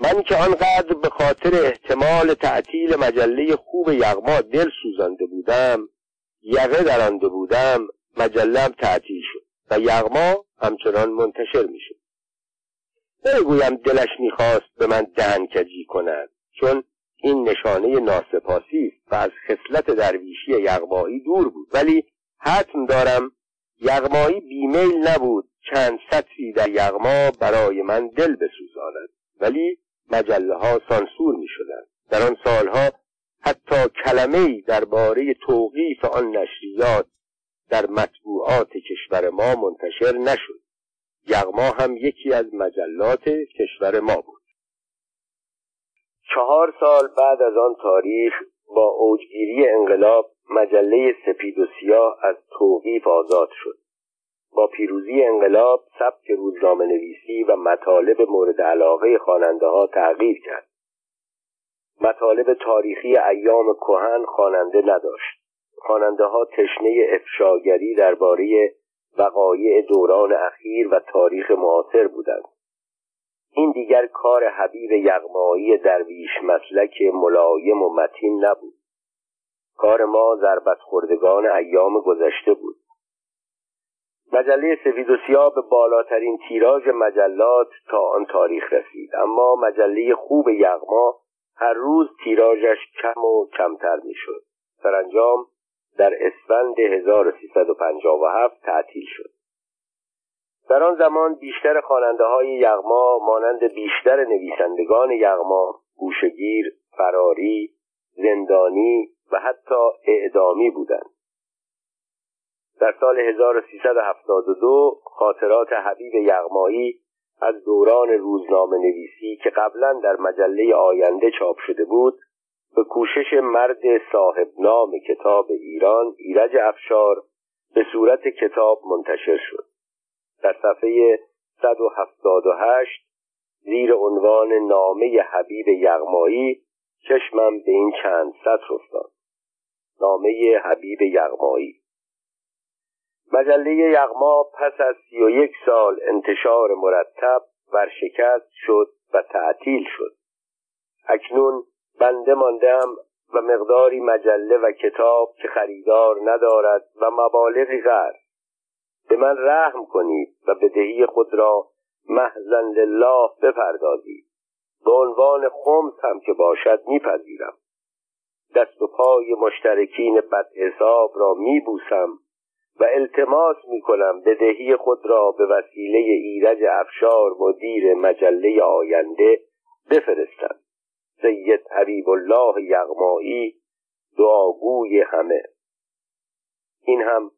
من که آنقدر به خاطر احتمال تعطیل مجله خوب یغما دل سوزانده بودم یقه درانده بودم مجلم تعطیل شد. و یغما همچنان منتشر می‌شد. نمی‌گویم دلش می‌خواست به من دهن کجی کند چون این نشانه ناسپاسی است و از خصلت درویشی یغمایی دور بود. ولی حتم دارم یغمایی بیمیل نبود چند سطری در یغما برای من دل بسوزاند. ولی مجله ها سانسور می شدن. در آن سالها حتی کلمه درباره توقیف آن نشریات در مطبوعات کشور ما منتشر نشد. یغما هم یکی از مجلات کشور ما بود. چهار سال بعد از آن تاریخ با اوجگیری انقلاب مجله سپید و سیاه از توقیف آزاد شد. با پیروزی انقلاب سبک روزنامه نویسی و مطالب مورد علاقه خواننده ها تغییر کرد. مطالب تاریخی ایام کهن خواننده نداشت. خواننده ها تشنه افشاگری درباره وقایع دوران اخیر و تاریخ معاصر بودند. این دیگر کار حبیب یغمایی درویش مسلک ملایم و متین نبود. کار ما ضربت خوردگان ایام گذشته بود. مجله سفید و سیاه به بالاترین تیراژ مجلات تا آن تاریخ رسید اما مجله خوب یغما هر روز تیراژش کم و کمتر می‌شد. سرانجام در اسفند 1357 تعطیل شد. در آن زمان بیشتر خواننده های یغما مانند بیشتر نویسندگان یغما گوشگیر فراری زندانی و حتی اعدامی بودند. در سال 1372 خاطرات حبیب یغمایی از دوران روزنامه نویسی که قبلا در مجله آینده چاپ شده بود به کوشش مرد صاحب نام کتاب ایران ایرج افشار به صورت کتاب منتشر شد. در صفحه 178 زیر عنوان نامه حبیب یغمایی چشمم به این چند سطر افتاد. نامه حبیب یغمایی. مجله یغما پس از سی و یک سال انتشار مرتب ورشکست شد و تعطیل شد. اکنون بنده ماندم و مقداری مجله و کتاب که خریدار ندارد و مبالغی غرب به من رحم کنید و بدهی خود را محزن لله بپردازید. به عنوان خمس هم که باشد میپذیرم. دست و پای مشترکین بد حساب را میبوسم و التماس می‌کنم بدهی خود را به وسیله ایرج افشار مدیر مجله آینده بفرستم. سید حبیب الله یغمایی دعاگوی همه. این هم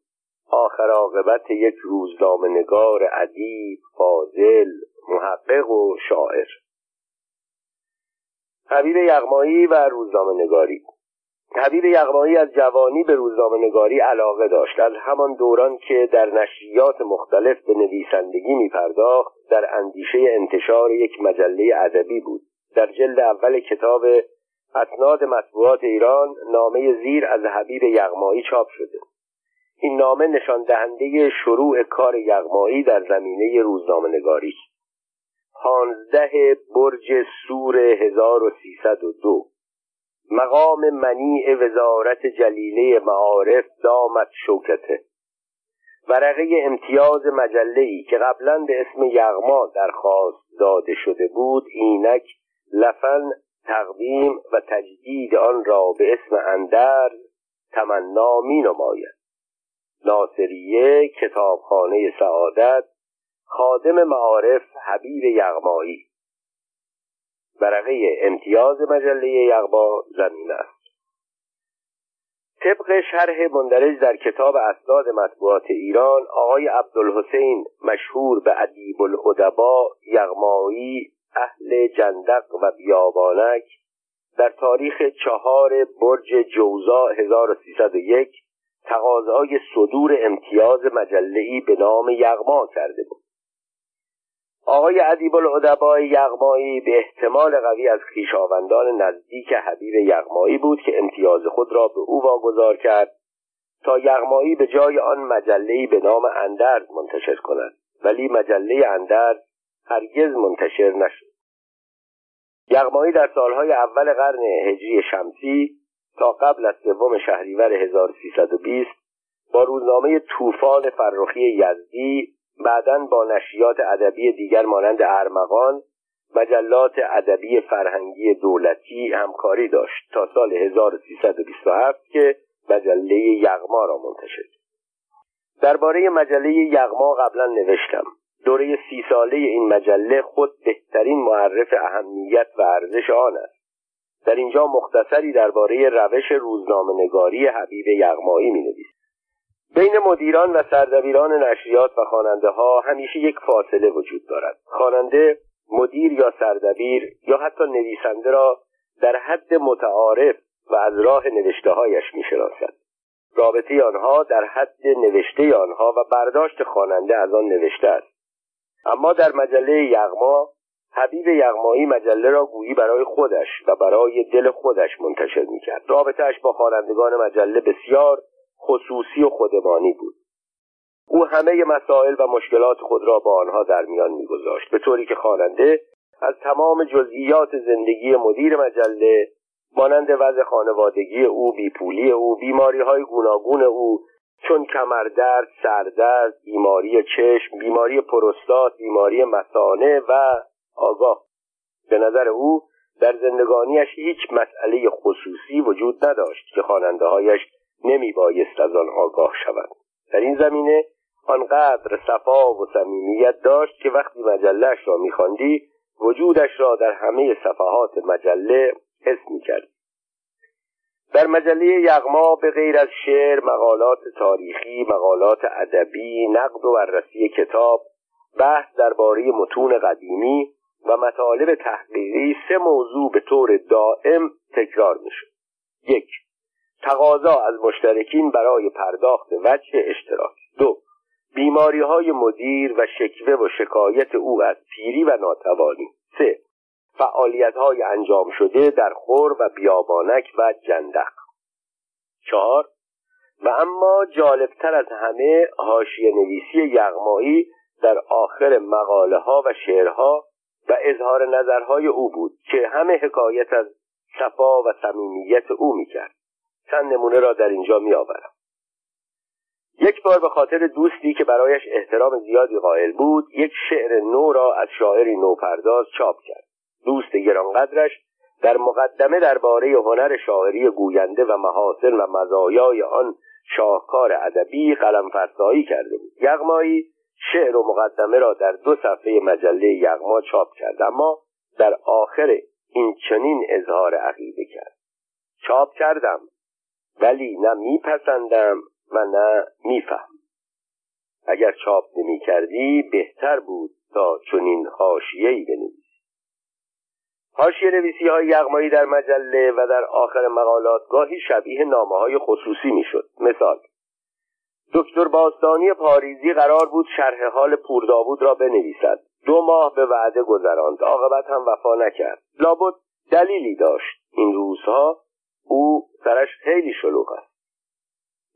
آخر عاقبت یک روزنامه نگار ادیب فاضل محقق و شاعر. حبیب یغمایی و روزنامه نگاری حبیب یغمایی از جوانی به روزنامه نگاری علاقه داشت. از همان دوران که در نشریات مختلف به نویسندگی می در اندیشه انتشار یک مجله ادبی بود. در جلد اول کتاب اسناد مطبوعات ایران نامه زیر از حبیب یغمایی چاپ شده. این نامه نشان دهنده شروع کار یغمایی در زمینه روزنامه نگاری پانزده برج سور 1302 مقام منیع وزارت جلیله معارف دامت شوکته ورقه امتیاز مجله ای که قبلا به اسم یغما درخواست داده شده بود اینک لفن تقدیم و تجدید آن را به اسم اندرز تمنا می نماید ناصریه کتابخانه سعادت خادم معارف حبیب یغمایی. ورقه امتیاز مجله یغما زمین است. طبق شرح مندرج در کتاب اسناد مطبوعات ایران آقای عبدالحسین مشهور به ادیب الادبا یغمایی اهل جندق و بیابانک در تاریخ چهار برج جوزا 1301 تقاضای صدور امتیاز مجله به نام یغما کرده بود. آقای ادیب العدبای یغمایی به احتمال قوی از خویشاوندان نزدیک حبیب یغمایی بود که امتیاز خود را به او واگذار کرد تا یغمایی به جای آن مجلهای به نام اندرز منتشر کند. ولی مجله اندرز هرگز منتشر نشد. یغمایی در سالهای اول قرن هجری شمسی تا قبل از سوم شهریور 1320 با روزنامه طوفان فرخی یزدی بعدا با نشریات ادبی دیگر مانند ارمغان مجلات ادبی فرهنگی دولتی همکاری داشت تا سال 1327 که مجله یغما را منتشر درباره مجله یغما قبلا نوشتم. دوره سی ساله این مجله خود بهترین معرف اهمیت و ارزش آن است. در اینجا مختصری درباره روش روزنامه نگاری حبیب یغمایی می بین مدیران و سردبیران نشریات و خواننده ها همیشه یک فاصله وجود دارد. خواننده مدیر یا سردبیر یا حتی نویسنده را در حد متعارف و از راه نوشته هایش می شناسد. رابطه آنها در حد نوشته آنها و برداشت خواننده از آن نوشته است. اما در مجله یغما حبیب یغمایی مجله را گویی برای خودش و برای دل خودش منتشر می‌کرد. رابطهش با خوانندگان مجله بسیار خصوصی و خودمانی بود. او همه مسائل و مشکلات خود را با آنها در میان میگذاشت به طوری که خواننده از تمام جزئیات زندگی مدیر مجله مانند وضع خانوادگی او بیپولی او بیماری های گوناگون او چون کمردرد سردرد بیماری چشم بیماری پروستات بیماری مسانه و آگاه. به نظر او در زندگانیش هیچ مسئله خصوصی وجود نداشت که خواننده هایش نمی بایست از آن آگاه شوند. در این زمینه آنقدر صفا و صمیمیت داشت که وقتی مجلهش را میخواندی وجودش را در همه صفحات مجله حس می‌کرد در مجله یغما به غیر از شعر مقالات تاریخی مقالات ادبی نقد و بررسی کتاب بحث درباره متون قدیمی و مطالب تحقیقی سه موضوع به طور دائم تکرار می‌شد. یک تقاضا از مشترکین برای پرداخت وجه اشتراک. دو بیماری های مدیر و شکوه و شکایت او از پیری و ناتوانی. سه فعالیت های انجام شده در خور و بیابانک و جندق. چهار و اما جالبتر از همه حاشیه نویسی یغمایی در آخر مقاله ها و شعرها و اظهار نظرهای او بود که همه حکایت از صفا و صمیمیت او می‌کرد. چند نمونه را در اینجا میآورم. یک بار به خاطر دوستی که برایش احترام زیادی قائل بود یک شعر نو را از شاعری نوپرداز چاپ کرد. دوست گرانقدرش در مقدمه درباره هنر شاعری گوینده و محاسن و مزایای آن شاهکار ادبی قلم فرسایی کرده بود. یغمایی شعر و مقدمه را در دو صفحه مجله یغما چاپ کرد اما در آخر این چنین اظهار عقیده کرد. چاپ کردم ولی نه میپسندم و نه میفهم اگر چاپ نمی کردی بهتر بود تا چنین حاشیه‌ای بنویسی. حاشیه نویسی های یغمایی در مجله و در آخر مقالات گاهی شبیه نامه های خصوصی می‌شد. مثال دکتر باستانی پاریزی قرار بود شرح حال پورداوود را بنویسد. دو ماه به وعده گذراند. عاقبت هم وفا نکرد. لابد دلیلی داشت. این روزها او سرش خیلی شلوغ است.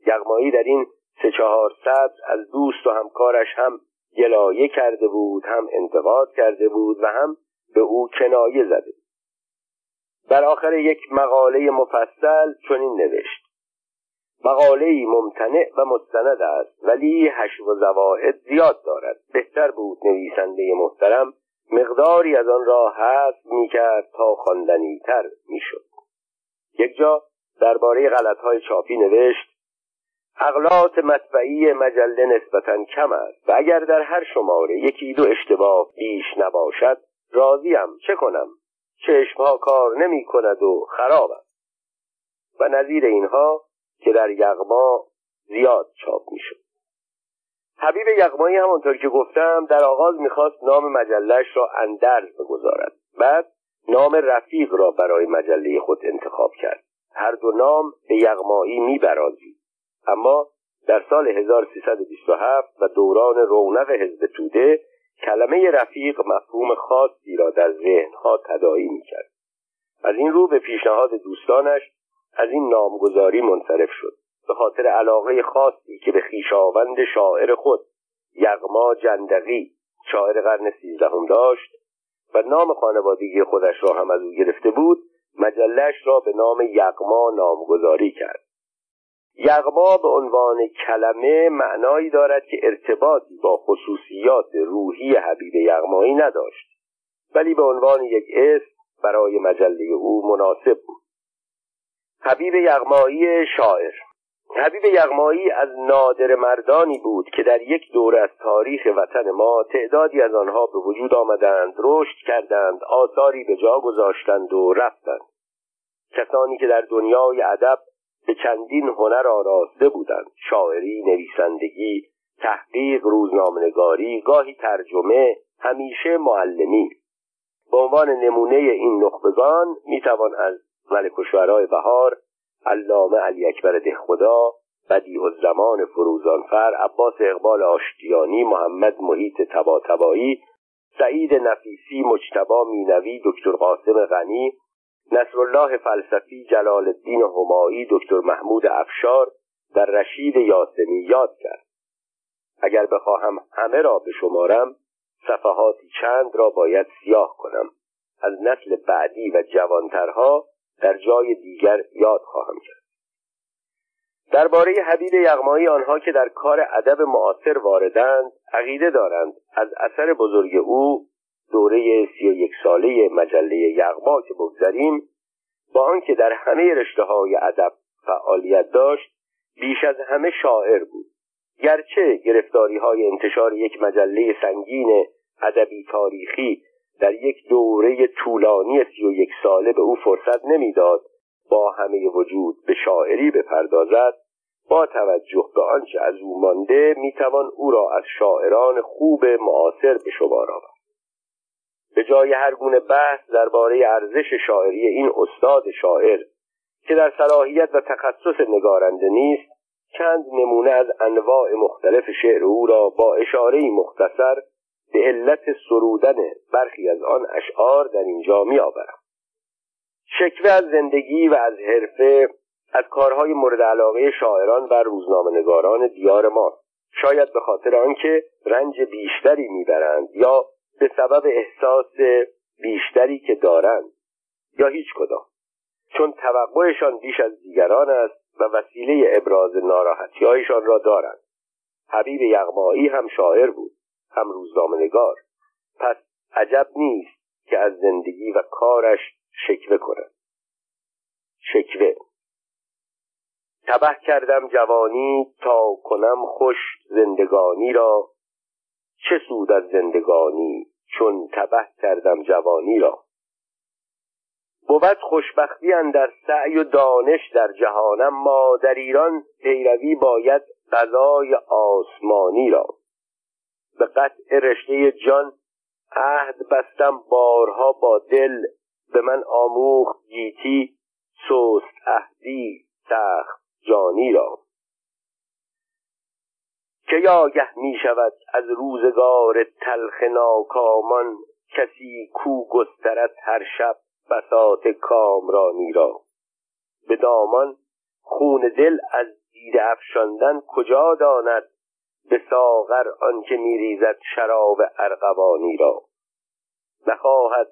یغمایی در این سه چهار سطر از دوست و همکارش هم گلایه کرده بود هم انتقاد کرده بود و هم به او کنایه زده. در آخر یک مقاله مفصل چنین نوشت. مقاله ممتنع و مستند است ولی حشو و زواعد زیاد دارد. بهتر بود نویسنده محترم مقداری از آن را حذف می‌کرد تا خواندنیتر می‌شد. یک جا درباره غلطهای چاپی نوشت اغلاط مطبعی مجله نسبتا کم است و اگر در هر شماره یکی دو اشتباه بیش نباشد راضیم چه کنم؟ چشمها کار نمی کند و خراب است. و نظیر اینها که در یغما زیاد چاپ می شد حبیب یغمایی همانطور که گفتم در آغاز می‌خواست نام مجلش را اندرز بگذارد. بعد نام رفیق را برای مجله خود انتخاب کرد. هر دو نام به یغمایی میبرازید. اما در سال 1327 و دوران رونق حزب توده کلمه رفیق مفهوم خاصی را در ذهنها تدایی می‌کرد. از این رو به پیشنهاد دوستانش از این نامگذاری منصرف شد. به خاطر علاقه خاصی که به خیشاوند شاعر خود یغما جندقی شاعر قرن سیزدهم داشت و نام خانوادگی خودش را هم از او گرفته بود مجلش را به نام یغما نامگذاری کرد. یغما به عنوان کلمه معنایی دارد که ارتباطی با خصوصیات روحی حبیب یغمایی نداشت ولی به عنوان یک اسم برای مجله او مناسب بود. حبیب یغمایی شاعر. حبیب یغمایی از نادر مردانی بود که در یک دوره از تاریخ وطن ما تعدادی از آنها به وجود آمدند رشد کردند آثاری به جا گذاشتند و رفتند. کسانی که در دنیای ادب به چندین هنر آراسته بودند. شاعری نویسندگی تحقیق روزنامهنگاری گاهی ترجمه همیشه معلمی. به عنوان نمونه این نخبگان می‌توان از ملک و بهار علامه علی اکبر دهخدا بدیع الزمان فروزانفر عباس اقبال آشتیانی محمد محیط تباتبایی سعید نفیسی مجتبا مینوی دکتر قاسم غنی نصرالله فلسفی جلال الدین همایی دکتر محمود افشار در رشید یاسمی یاد کرد. اگر بخواهم همه را به شمارم صفحاتی چند را باید سیاه کنم. از نسل بعدی و جوانترها در جای دیگر یاد خواهم کرد. درباره حبیب یغمایی آنها که در کار ادب معاصر واردند عقیده دارند. از اثر بزرگ او دوره سی و یک ساله مجله یغما که بگذریم با آنکه در همه رشته های ادب فعالیت داشت بیش از همه شاعر بود. گرچه گرفتاری های انتشار یک مجله سنگین ادبی تاریخی در یک دوره طولانی سی و یک ساله به او فرصت نمی‌داد با همه وجود به شاعری بپردازد با توجه به آنچه از او مانده می‌توان او را از شاعران خوب معاصر به شمار آورد. به جای هر گونه بحث درباره ارزش شاعری این استاد شاعر که در صلاحیت و تخصص نگارنده نیست چند نمونه از انواع مختلف شعر او را با اشاره مختصر به علت سرودن برخی از آن اشعار در اینجا می آورم. شکوه از زندگی و از حرفه از کارهای مورد علاقه شاعران و روزنامهنگاران دیار ما شاید به خاطر آنکه رنج بیشتری می‌برند یا به سبب احساس بیشتری که دارند یا هیچ کدام. چون توقعشان بیش از دیگران است و وسیله ابراز ناراحتیهایشان را دارند. حبیب یغمایی هم شاعر بود هم روزنامهنگار. پس عجب نیست که از زندگی و کارش شکوه کند. شکوه. تبه کردم جوانی تا کنم خوش زندگانی را. چه سود از زندگانی چون تبه کردم جوانی را. بود خوشبختی در سعی و دانش در جهانم ما در ایران پیروی باید غذای آسمانی را. به قطع رشته جان عهد بستم بارها با دل به من آموخت گیتی سست عهدی سخت جانی را. که آگه می شود از روزگار تلخ ناکامان کسی کو گسترد هر شب بساط کامرانی را به دامان خون دل از دیده افشاندن کجا داند؟ به ساغر آنکه میریزد شراب ارغوانی را. نخواهد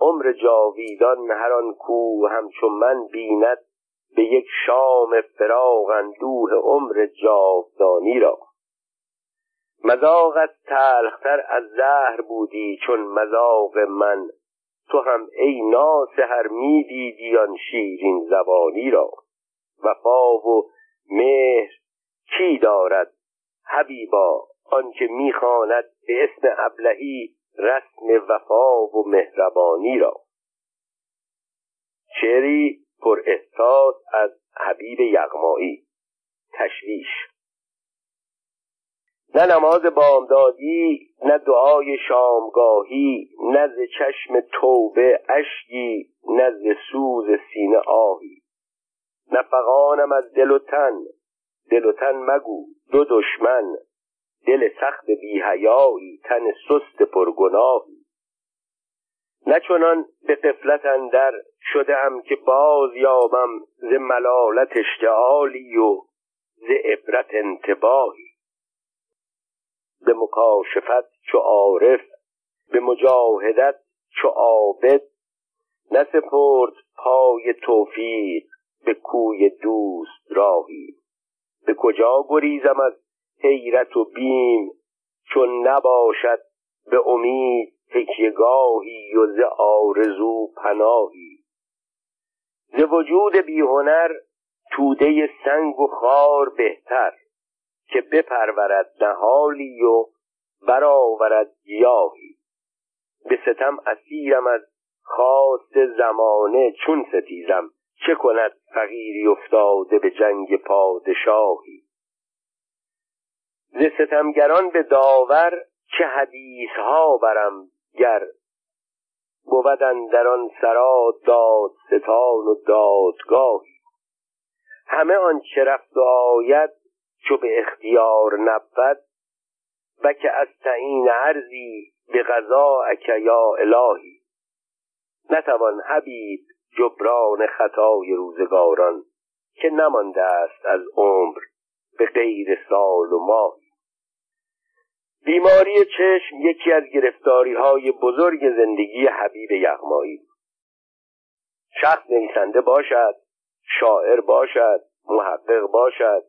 عمر جاویدان هر آن کو همچون من بیند به یک شام فراغ اندوه عمر جاودانی را. مذاقت تلختر از زهر بودی چون مذاق من. تو هم ای ناسهر می‌دیدی آن شیرین زبانی را. وفا و مهر کی دارد؟ حبیبا آنکه می‌خواند به اسم ابلهی رسم وفا و مهربانی را. شعری پر احساس از حبیب یغمایی. تشویش نه نماز بامدادی نه دعای شامگاهی نه ز چشم توبه اشکی نه ز سوز سینه آهی. نه از دل و تن دل و تن مگو دو دشمن. دل سخت بیهیایی تن سست پرگناهی. نه چنان به قفلت اندر شده ام که باز یابم ز ملالت اشتعالی و ز عبرت انتباهی. به مکاشفت چو عارف به مجاهدت چو عابد. نسپرد پای توفیق به کوی دوست راهی. به کجا گریزم از حیرت و بیم؟ چون نباشد به امید تکیگاهی و ز آرزو پناهی. ز وجود بیهنر توده سنگ و خار بهتر. که بپرورد نهالی و برآورد گیاهی. به ستم اسیرم از خواست زمانه چون ستیزم چه کند فقیری افتاده به جنگ پادشاهی؟ ز ستمگران به داور چه حدیث ها برم گر بودن در آن سرا داد ستان و دادگاهی؟ همه آنچه رفت و آید چو به اختیار نبود که از تعیین عرضی به غذا یا الهی. نتوان حبیب جبران خطای روزگاران که نمانده است از عمر به غیر سال و ماه بیماری چشم یکی از گرفتاری های بزرگ زندگی حبیب یغمایی شخص نویسنده باشد شاعر باشد محقق باشد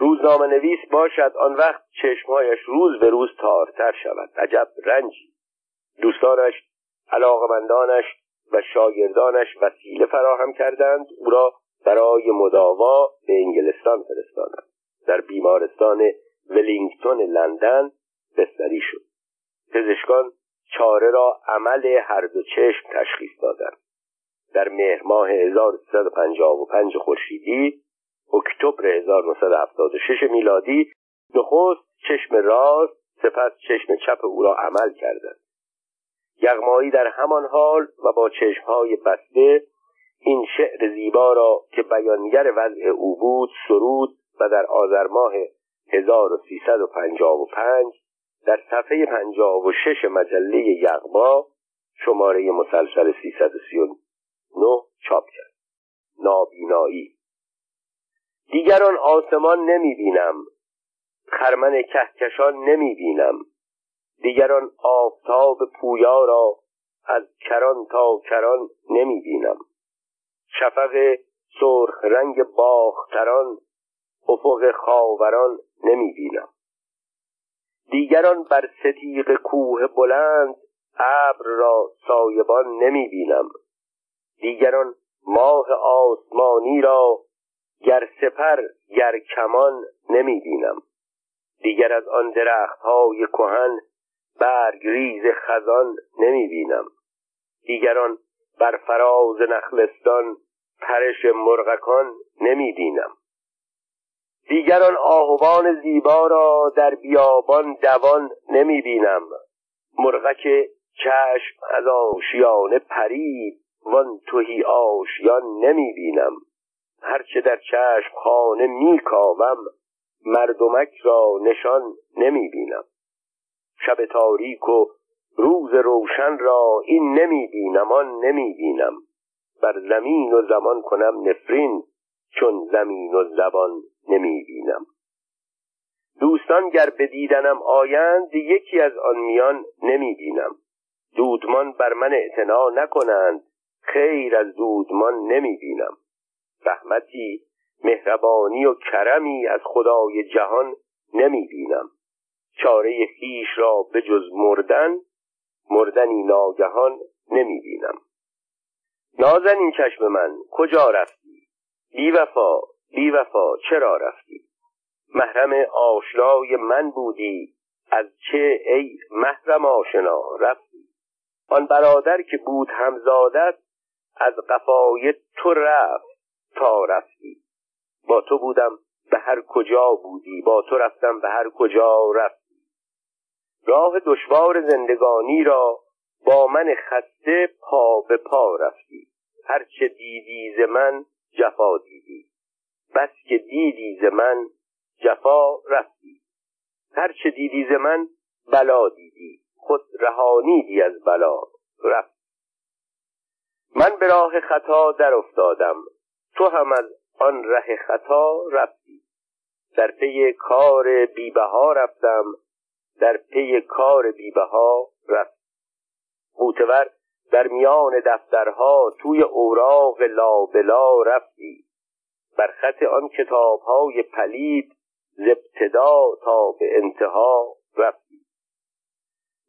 روزنامه نویس باشد آن وقت چشمهایش روز به روز تارتر شود. عجب رنجی. دوستانش علاقمندانش و شاگردانش وسیله فراهم کردند. او را برای مداوا به انگلستان فرستادند. در بیمارستان ولینگتون لندن بستری شد. پزشکان چاره را عمل هر دو چشم تشخیص دادند. در مهر ماه 1355 خورشیدی اکتبر 1976 میلادی نخست چشم راست سپس چشم چپ او را عمل کردند. یغمایی در همان حال و با چشمهای بسته این شعر زیبا را که بیانگر وضع او بود سرود و در آذر ماه 1355 در صفحه 56 مجله یغما شماره مسلسل 339 چاپ کرد. نابینایی. دیگران آسمان نمی بینم خرمن کهکشان نمی بینم دیگران آفتاب پویا را از کران تا کران نمی بینم شفق سرخ رنگ باختران افق خاوران نمی بینم دیگران بر ستیق کوه بلند ابر را سایبان نمی بینم دیگران ماه آسمانی را گر سپر گر کمان نمی بینم دیگر از آن درخت های کهن برگ ریز خزان نمی بینم دیگران بر فراز نخلستان پرش مرغکان نمی بینم دیگران آهوان زیبا را در بیابان دوان نمی بینم مرغک چشم از آشیانه پرید وان توهی آشیان نمی بینم هرچه در چشم خانه می کاوم مردمک را نشان نمی بینم شب تاریک و روز روشن را این نمی بینم آن نمی بینم بر زمین و زمان کنم نفرین چون زمین و زبان نمی بینم دوستان گر به دیدنم آیند یکی از آن میان نمی بینم دودمان بر من اعتنا نکنند خیر از دودمان نمی بینم رحمتی مهربانی و کرمی از خدای جهان نمی بینم چاره خیش را به جز مردن مردنی ناگهان نمی بینم نازنین چشم من کجا رفتی؟ بی وفا بی وفا چرا رفتی؟ محرم آشنای من بودی از چه ای محرم آشنا رفتی؟ آن برادر که بود همزادت از قفای تو رفت. تا رفتی. با تو بودم به هر کجا بودی. با تو رفتم به هر کجا رفتی. راه دشوار زندگانی را با من خسته پا به پا رفتی. هرچه دیدی ز من جفا دیدی. بس که دیدی ز من جفا رفتی. هرچه دیدی ز من بلا دیدی. خود رهانیدی از بلا رفت من به راه خطا در افتادم. تو هم از آن ره خطا رفتی. در پی کار بیبها رفتم در پی کار بیبها رفت. قوتور در میان دفترها توی اوراق لابلا رفتی. بر خط آن کتابهای پلید ز ابتدا تا به انتها رفتی.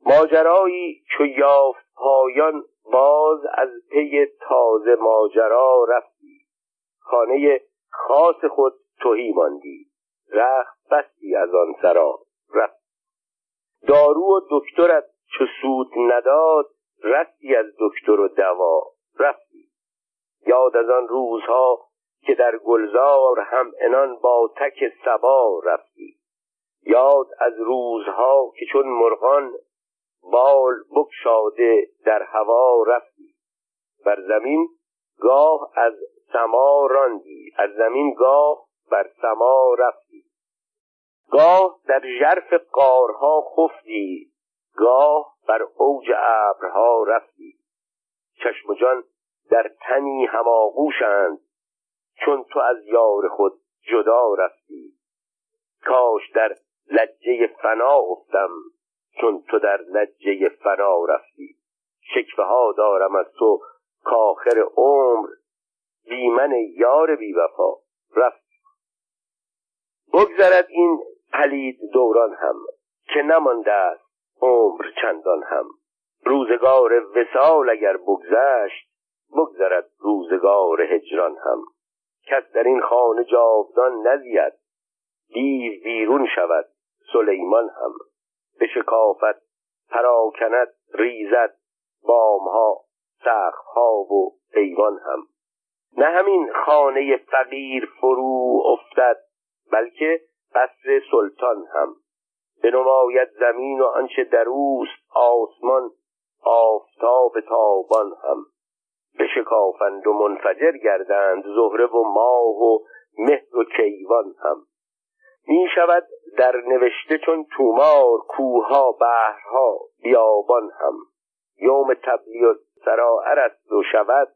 ماجرایی چو یافت پایان باز از پی تازه ماجرا رفتی خانه خاص خود توهی ماندی. رخت بستی از آن سرا رفت. دارو و دکترت چو سود نداد رفتی از دکتر و دوا رفتی. یاد از آن روزها که در گلزار هم انان با تک سبا رفتی. یاد از روزها که چون مرغان بال بکشاده در هوا رفتی. بر زمین گاه از سما راندی از زمین گاه بر سما رفتی. گاه در ژرف قارها خفتی گاه بر اوج ابرها رفتی. چشم جان در تنی هماغوشند چون تو از یار خود جدا رفتی. کاش در لجه فنا افتم چون تو در لجه فنا رفتی. شکفه ها دارم از تو کاخر عمر بی من یار بی وفا رفتی بگذرد این پلید دوران هم که نمانده است عمر چندان هم. روزگار وسال اگر بگذشت بگذرد روزگار هجران هم. کس در این خانه جاودان نزید دیو بیرون شود سلیمان هم. به شکافت پراکند ریزد بامها سقفها و ایوان هم. نه همین خانه فقیر فرو افتد بلکه قصر سلطان هم. به نماید زمین و آنچه در اوست آسمان آفتاب تابان هم. بشکافند و منفجر گردند زهره و ماه و مهر و کیوان هم. می شود در نوشته چون تومار کوها بحرها بیابان هم. یوم تبلی و سرائر است و شود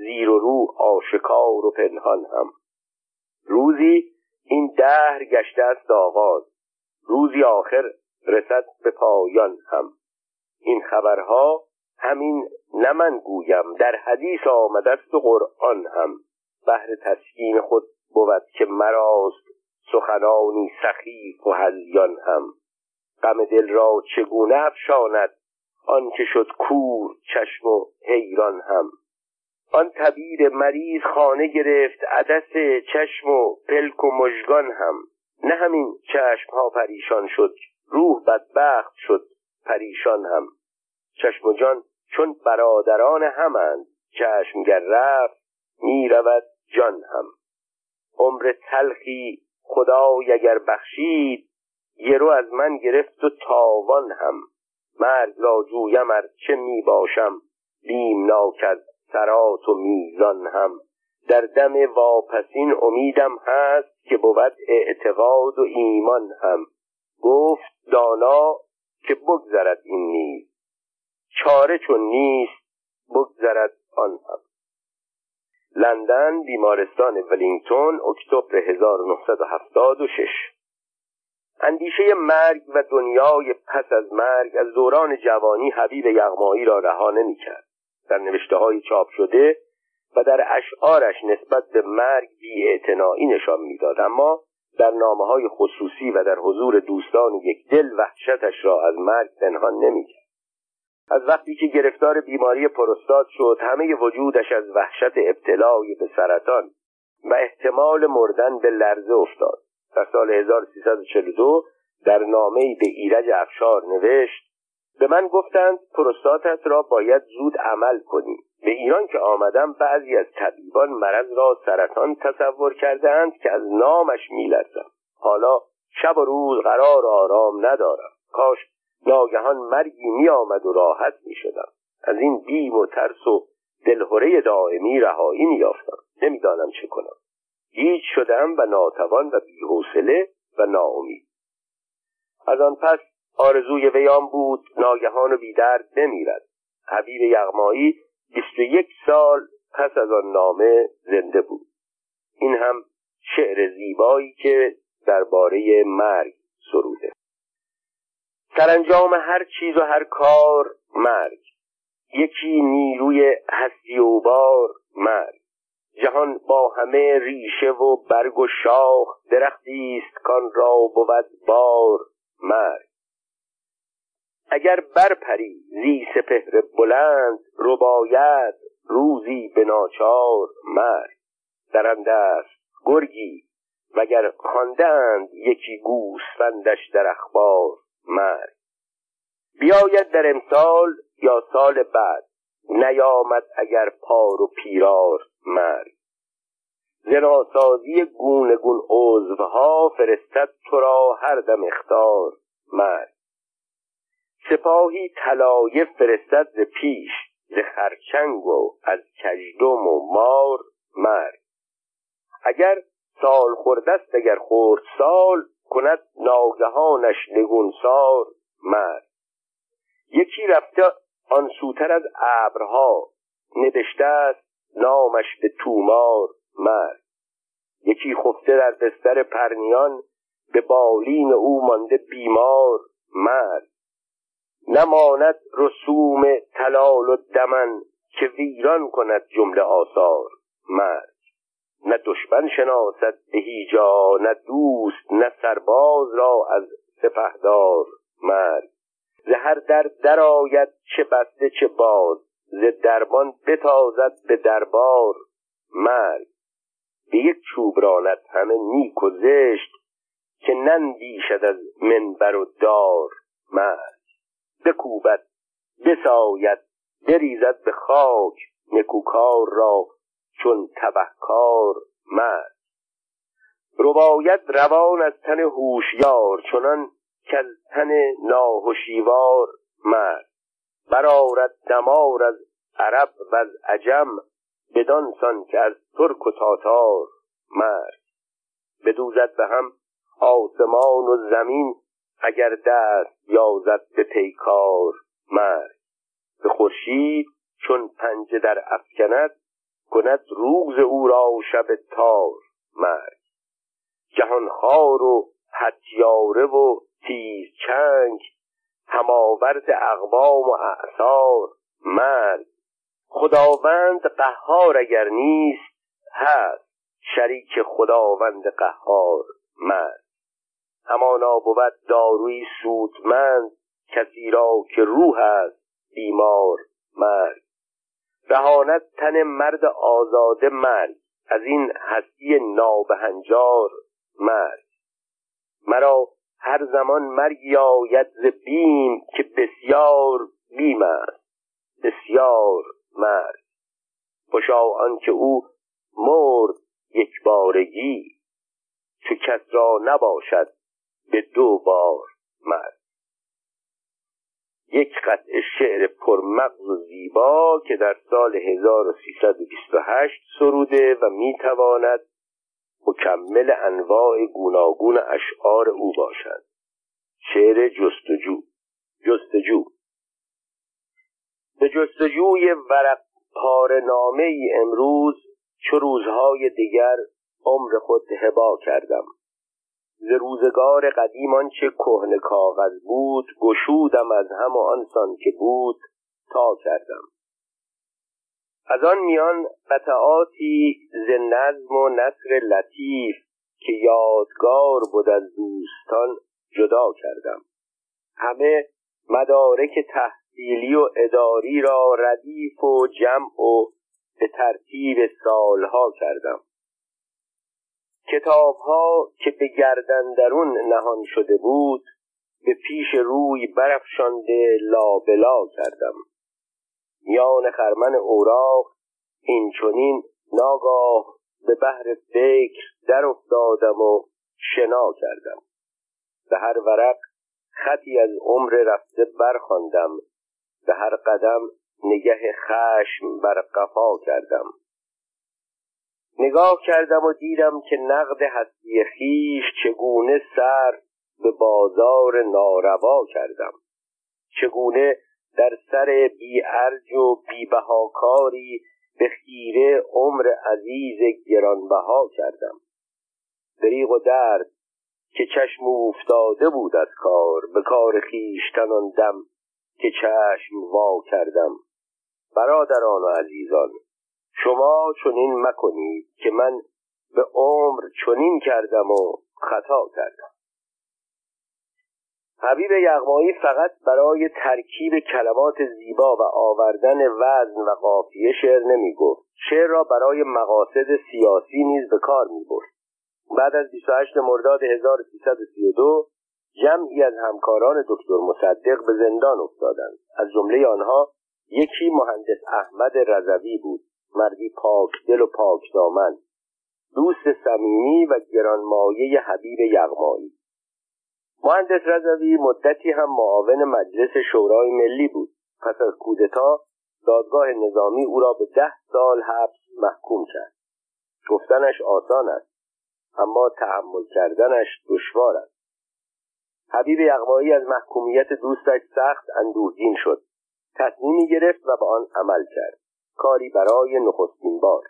زیر و رو آشکار و پنهان هم. روزی این دهر گشته است آغاز. روزی آخر رسد به پایان هم. این خبرها همین نه من گویم در حدیث آمده است و قرآن هم. بهر تسکین خود بود که مراست سخنانی سخیف و هلیان هم. غم دل را چگونه افشاند آنکه شد کور چشم و حیران هم. آن طبیب مریض خانه گرفت عدس چشم و پلک و مژگان هم. نه همین چشم ها پریشان شد روح بدبخت شد پریشان هم. چشم و جان چون برادران همند چشمگر رفت می رود جان هم. عمر تلخی خدای اگر بخشید رو از من گرفت و تاوان هم. مرگ را جویم ار چه می باشم بیمناک از سرات و میزان هم. در دم واپسین امیدم هست که بود اعتقاد و ایمان هم. گفت دانا که بگذرد این نیز. چاره چون نیست بگذرد آن هم. لندن بیمارستان ولینگتون اکتبر 1976 اندیشه مرگ و دنیای پس از مرگ از دوران جوانی حبیب یغمایی را رها نمی‌کرد. در نوشته های چاپ شده و در اشعارش نسبت به مرگ بی نشان می‌داد. اما در نامه های خصوصی و در حضور دوستان یک دل وحشتش را از مرگ پنهان نمی‌کرد. از وقتی که گرفتار بیماری پروستات شد همه وجودش از وحشت ابتلای به سرطان و احتمال مردن به لرزه افتاد. در سال 1342 در نامه به ایرج افشار نوشت به من گفتند پروستاتت را باید زود عمل کنی. به ایران که آمدم بعضی از طبیبان مرض را سرطان تصور کردهاند که از نامش میلرزم. حالا شب و روز قرار آرام ندارم. کاش ناگهان مرگی می آمد و راحت می شدم از این بیم و ترس و دلهوره دائمی رهایی می یافتم نمی‌دانم چه کنم. هیچ شدم و ناتوان و بیحوصله و ناامید. از آن پس آرزوی ویان بود ناگهان و بیدرد نمیرد. حبیب یغمایی بیست و یک سال پس از آن نامه زنده بود. این هم شعر زیبایی که درباره مرگ سروده. سرانجام هر چیز و هر کار مرگ. یکی نیروی هستی و بار مرگ. جهان با همه ریشه و برگ و شاخ درختی است کان را بود بار مرگ. اگر برپری زی سپهر بلند رباید روزی به ناچار مرگ. درند است گرگی وگر خواندند یکی گوسفندش در اخبار مرگ. بیاید در امسال یا سال بعد نیامد اگر پار و پیرار مرگ. زناسازی گونه گون عضوها فرستد تو را هر دم اختار مرگ. سپاهی طلایه فرستد ز پیش ز خرچنگ و از کژدم و مار مرگ. اگر سال خوردست اگر خورد سال کند ناگهانش نگونسار مرگ. یکی رفته آن سوتر از ابرها نوشته است نامش به تومار مرگ. یکی خفته در بستر پرنیان به بالین او مانده بیمار مرگ. نماند رسوم تلال و دمن که ویران کند جمله آثار مرگ. نه دشمن شناسد به هیجا نه دوست نه سرباز را از سپهدار مرگ. ز هر در درآید چه بسته چه باز ز دربان بتازد به دربار مرگ. به یک چوب راند همه نیک و زشت که نندیشد از منبر و دار مرگ. بکوبد بساید بریزد به خاک نکوکار را چون تبهکار مرد. رباید روان از تن هوشیار چنان که از تن ناهشیوار مرد. برارد دمار از عرب و از عجم بدان سان که از ترک و تاتار مرد. بدوزد به هم آسمان و زمین اگر دست یازد به پیکار مرد به خورشید چون پنجه در افکند کند روز او را شب تار مرگ. جهان خار و حتیاره و تیز چنگ هماورد اقوام و اعثار مرگ. خداوند قهار اگر نیست هست شریک خداوند قهار مرگ. همانا بود داروی سودمند کسی را که روح است بیمار مرگ. رهاند تن مرد آزاده مرگ از این هستی نابهنجار مرگ. مرا هر زمان مرگی آید ز بیم که بسیار بیم است بسیار مرگ. خوشا که او مرد یک بارگی چو کس را نباشد به دو بار مرگ یک قطع شعر پرمغز و زیبا که در سال 1328 سروده و می‌تواند مکمل انواع گوناگون اشعار او باشد. شعر جستجو جستجو. به جستجوی ورق پار نامه ای امروز چو روزهای دیگر عمر خود هبا کردم. ز روزگار قدیم آنچه کهنه کاغذ بود گشودم از هم آنسان که بود تا کردم. از آن میان قطعاتی ز نظم و نصر لطیف که یادگار بود از دوستان جدا کردم. همه مدارک تحصیلی و اداری را ردیف و جمع و به ترتیب سالها کردم. کتاب ها که به گردن درون نهان شده بود به پیش روی برافشانده لابلا کردم. میان خرمن اوراق این چونین ناگاه به بحر فکر در افتادم و شنا کردم. به هر ورق خطی از عمر رفته برخواندم. به هر قدم نگه خشم بر قفا کردم. نگاه کردم و دیدم که نقد هستی خیش چگونه سر به بازار ناروا کردم. چگونه در سر بی ارج و بی بهاکاری به خیره عمر عزیز گرانبها کردم. دریغ و درد که چشم افتاده بود از کار به کار خیشتن دم که چشم وا کردم. برادران و عزیزان شما چنین مکنید که من به عمر چنین کردم و خطا کردم. حبیب یغمایی فقط برای ترکیب کلمات زیبا و آوردن وزن و قافیه شعر نمی گفت شعر را برای مقاصد سیاسی نیز به کار می برد بعد از 28 مرداد 1332 جمعی از همکاران دکتر مصدق به زندان افتادند. از جمله آنها یکی مهندس احمد رضوی بود. مردی پاک دل و پاک دامن دوست صمیمی و گرانمایه حبیب یغمایی. مهندس رضوی مدتی هم معاون مجلس شورای ملی بود. پس از کودتا دادگاه نظامی او را به ده سال حبس محکوم کرد. گفتنش آسان است اما تحمل کردنش دشوار است. حبیب یغمایی از محکومیت دوستش سخت اندوهگین شد. تصمیمی گرفت و به آن عمل کرد. کاری برای نخستین بار.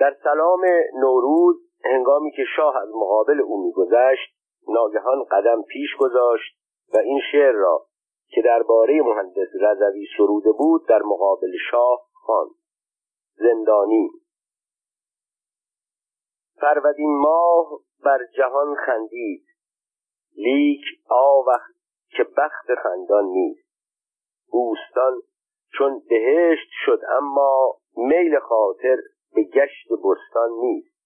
در سلام نوروز هنگامی که شاه از مقابل او میگذشت ناگهان قدم پیش گذاشت و این شعر را که درباره مهندس رضوی سروده بود در مقابل شاه خواند. زندانی فروردین ماه بر جهان خندید. لیک آوخت که بخت خندان نیست. بوستان چون بهشت شد اما میل خاطر به گشت بستان نیست.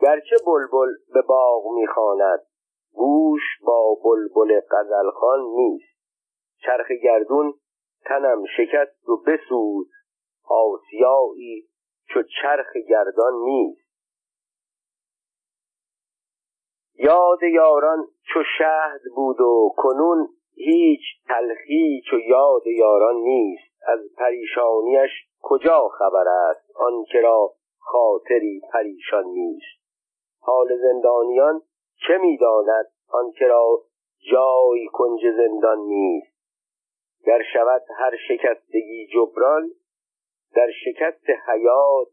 گرچه بلبل به باغ می‌خواند گوش با بلبل غزلخان نیست. چرخ گردون تنم شکست و بسود آسیایی چو چرخ گردان نیست. یاد یاران چو شهد بود و کنون هیچ تلخی چو یاد یاران نیست. از پریشانیش کجا خبر است؟ آنکه را خاطری پریشان نیست. حال زندانیان چه می‌داند؟ آنکه را جای کنج زندان نیست. گر شود هر شکستگی جبران در شکست حیات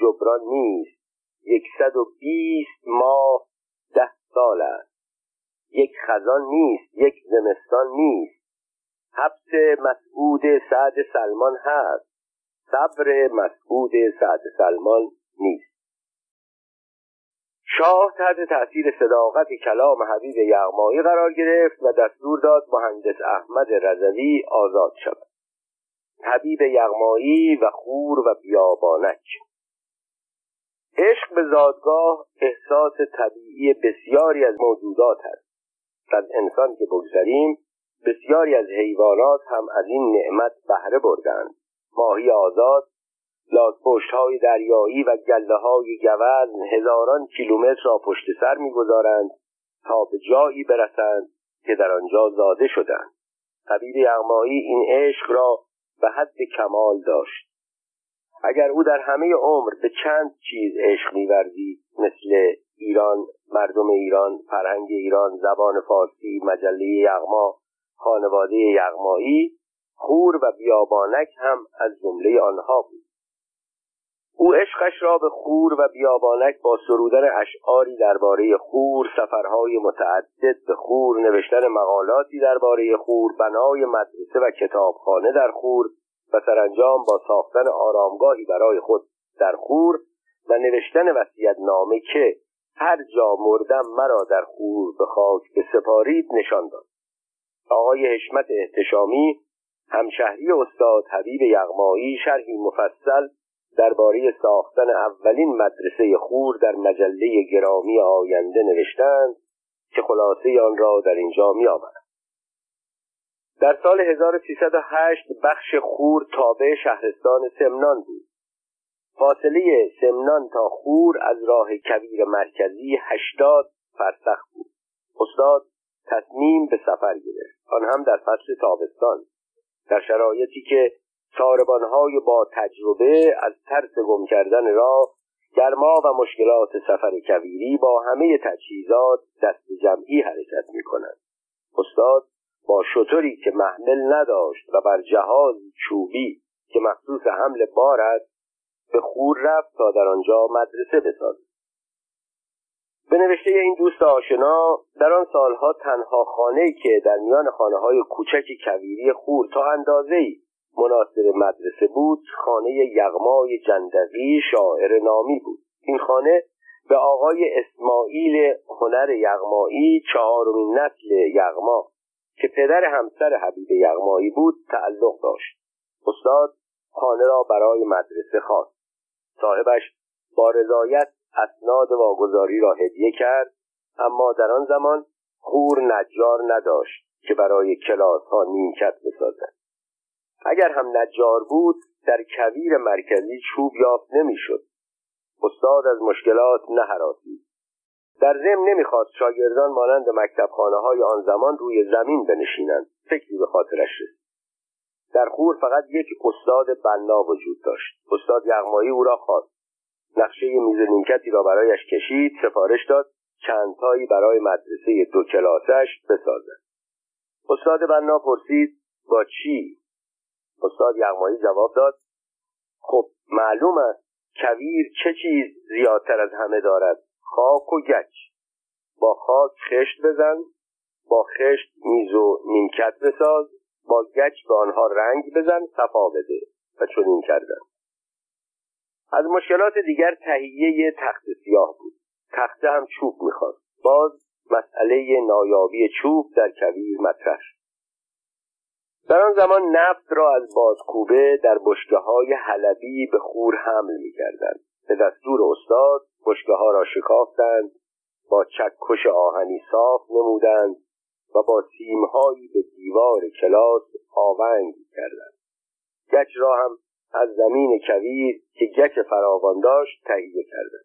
جبران نیست. یکصد و بیست ماه ده سال است. یک خزان نیست یک زمستان نیست. حبس مسعود سعد سلمان هست. صبر مسعود سعد سلمان نیست. شاه تحت تأثیر صداقت کلام حبیب یغمایی قرار گرفت و دستور داد مهندس احمد رضوی آزاد شود. حبیب یغمایی و خور و بیابانک. عشق به زادگاه احساس طبیعی بسیاری از موجودات است. از انسان که بگذریم بسیاری از حیوانات هم از این نعمت بهره بردند. ماهی آزاد لازپشت های دریایی و گله های گوزن هزاران کیلومتر را پشت سر می‌گذارند تا به جایی برسند که در آنجا زاده شدند. طبیب یغمایی این عشق را به حد کمال داشت. اگر او در همه عمر به چند چیز عشق میورزید مثل ایران مردم ایران فرهنگ ایران زبان فارسی مجله یغما خانواده یغمایی خور و بیابانک هم از جمله آنها بود. او عشقش را به خور و بیابانک با سرودن اشعاری درباره خور سفرهای متعدد به خور نوشتن مقالاتی درباره خور بنای مدرسه و کتابخانه در خور و سرانجام با ساختن آرامگاهی برای خود در خور و نوشتن وسیعت نامه که هر جا مردم مرا در خور به خاک سپارید نشان داد آقای حشمت احتشامی همشهری استاد حبیب یغمایی شرحی مفصل درباره ساختن اولین مدرسه خور در مجله گرامی آینده نوشتند که خلاصه آن را در اینجا می آورد. در سال 1308 بخش خور تابع شهرستان سمنان بود فاصله سمنان تا خور از راه کبیر مرکزی هشتاد فرسخ بود. استاد تصمیم به سفر گرفت. آن هم در فصل تابستان. در شرایطی که ساربانهای با تجربه از ترس گم کردن راه گرما و مشکلات سفر کویری با همه تجهیزات دست جمعی حرکت می کنند. استاد با شطوری که محمل نداشت و بر جهاز چوبی که مخصوص حمل بار است به خور رفت تا در آنجا مدرسه بسازد. به نوشته این دوست آشنا در آن سالها تنها خانه که در میان خانه های کوچک کویری خور تا اندازه مناسب مدرسه بود خانه یغمای جندقی شاعر نامی بود. این خانه به آقای اسماعیل هنر یغمایی چهارمین نسل یغما که پدر همسر حبیب یغمایی بود تعلق داشت. استاد خانه را برای مدرسه خواست. صاحبش با رضایت اسناد واگذاری را هدیه کرد اما در آن زمان خور نجار نداشت که برای کلاس ها نیمکت بسازد. اگر هم نجار بود در کویر مرکزی چوب یافت نمی‌شد. استاد از مشکلات نهراسید در ضمن نمی‌خواست شاگردان مانند مکتبخانه های آن زمان روی زمین بنشینند. فکری به خاطرش رسید. در خور فقط یک استاد بنا وجود داشت. استاد یغمایی او را خواست. نقشه میز نیمکتی را برایش کشید سفارش داد چندتایی برای مدرسه دو کلاسش بسازد. استاد بنا پرسید با چی؟ استاد یغمایی جواب داد خب معلوم است کویر چه چیز زیادتر از همه دارد خاک و گچ. با خاک خشت بزن با خشت میز و نیمکت بساز. با گچ به آنها رنگ بزن صفا بده و چنین کردن. از مشکلات دیگر تهیه تخت سیاه بود. تخته هم چوب می‌خواست. باز مسئله نایابی چوب در کویر مطرح شد. در آن زمان نفت را از بادکوبه در بشکه های حلبی به خور حمل می‌کردند. به دستور استاد بشکه ها را شکافتند با چکش آهنی صاف نمودند و با سیمهایی به دیوار کلاس آونگ کردند. گچ را هم از زمین کویر که گچ فراوان داشت تهیه کردند.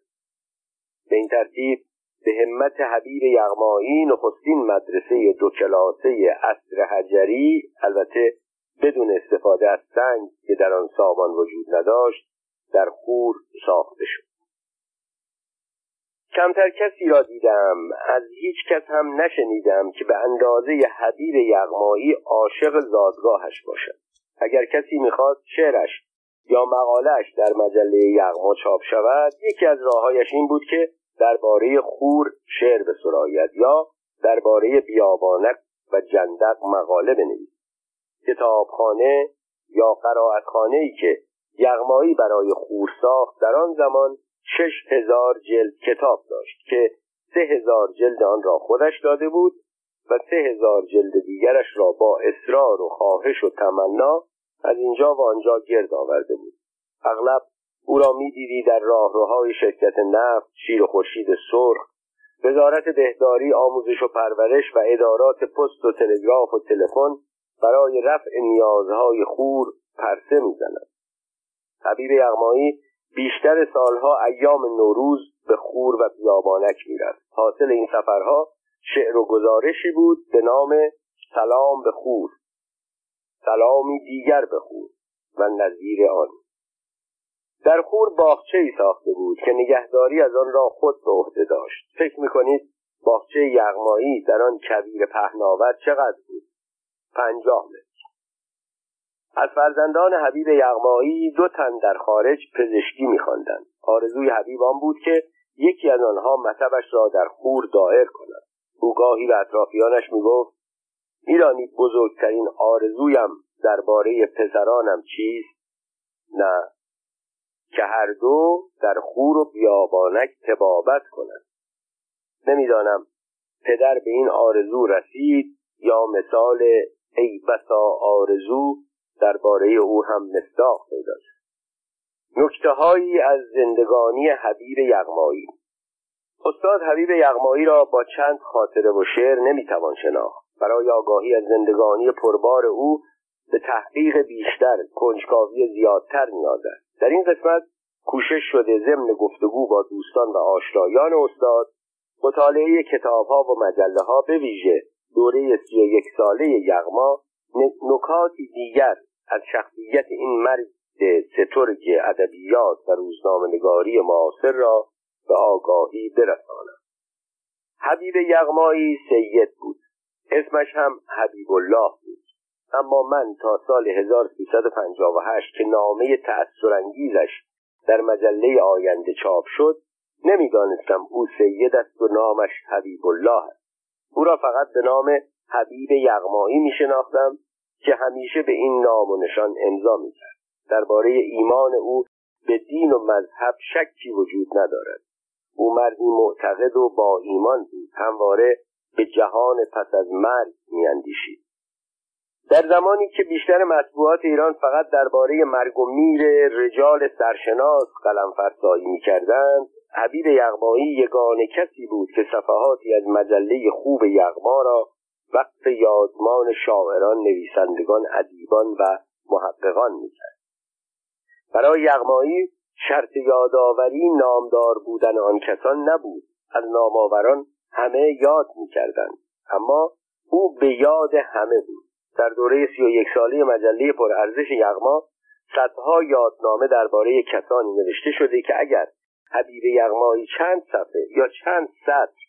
به این ترتیب به همت حبیب یغمایی نخستین مدرسه دو کلاسه اصر حجری البته بدون استفاده از سنگ که در آن سامان وجود نداشت در خور ساخته شد. کمتر کسی را دیدم. از هیچ کس هم نشنیدم که به اندازه حبیب یغمایی عاشق زادگاهش باشد. اگر کسی می‌خواست شعرش یا مقالش در مجله یغما چاپ شود یکی از راههایش این بود که درباره خور شعر بسراید یا درباره بیابانک و جندق مقاله بنویسد. کتابخانه یا قرائتخانه ای که یغمایی برای خور ساخت در آن زمان شش هزار جلد کتاب داشت که سه هزار جلد آن را خودش داده بود و سه هزار جلد دیگرش را با اصرار و خواهش و تمنا از اینجا و آنجا گرد آورده بود. اغلب او را می‌دیدی در راهروهای شرکت نفت شیر خورشید سرخ وزارت بهداری آموزش و پرورش و ادارات پست و تلگراف و تلفن برای رفع نیازهای خور پرسه می‌زند. حبیب یغمایی بیشتر سالها ایام نوروز به خور و بیابانک می‌رفت حاصل این سفرها شعر و گزارشی بود به نام سلام به خور. سلامی دیگر به خور و نظیر آن. در خور باغچه ای ساخته بود که نگهداری از آن را خود به عهده داشت. فکر می‌کنید باغچه یغمایی در آن کویر پهناور چقدر بود؟ پنجاه از فرزندان حبیب یغمایی دو تن در خارج پزشکی میخواندند. آرزوی حبیب آن بود که یکی از آنها مطبش را در خور دائر کند. او گاهی به اطرافیانش می‌گفت می‌دانید بزرگترین آرزویم درباره پسرانم چیست؟ نه که هر دو در خور و بیابانک تبابت کنند. نمی‌دانم پدر به این آرزو رسید یا مثال ای بسا آرزو درباره او هم مصداق پیدا شد. نکته هایی از زندگانی حبیب یغمایی. استاد حبیب یغمایی را با چند خاطره و شعر نمی‌توان شناخت. برای آگاهی از زندگانی پربار او به تحقیق بیشتر کنجکاوی زیادتر نیاز است. در این قسمت کوشش شده ضمن گفتگو با دوستان و آشنایان استاد مطالعه کتابها و مجله ها به ویژه دوره سی و یک ساله یغما نکاتی دیگر از شخصیت این مرد سترگ ادبیات و روزنامهنگاری معاصر را به آگاهی برسانم حبیب یغمایی سید بود. اسمش هم حبیب الله بود. اما من تا سال 1358 که نامه تأثرانگیزش در مجله آینده چاپ شد نمی‌دانستم او سید است و نامش حبیب الله است. او را فقط به نام حبیب یغمایی می شناختم که همیشه به این نام و نشان امضا می‌کرد. درباره ایمان او به دین و مذهب شکی وجود ندارد. او مردی معتقد و با ایمان بود. همواره به جهان پس از مرگ میاندیشید. در زمانی که بیشتر مطبوعات ایران فقط درباره مرگ و میر رجال سرشناس قلم فرسایی می‌کردند حبیب یغمایی یگانه کسی بود که صفحاتی از مجله خوب یغما را وقت یادمان شاعران نویسندگان ادیبان و محققان می‌کرد. برای یغمایی شرط یادآوری نامدار بودن آن کسان نبود. از نامآوران همه یاد می‌کردند. اما او به یاد همه بود. در دوره سی و یک ساله مجله پرارزش یغما صدها یادنامه درباره کسانی نوشته شده که اگر حبیب یغمایی چند صفحه یا چند سطر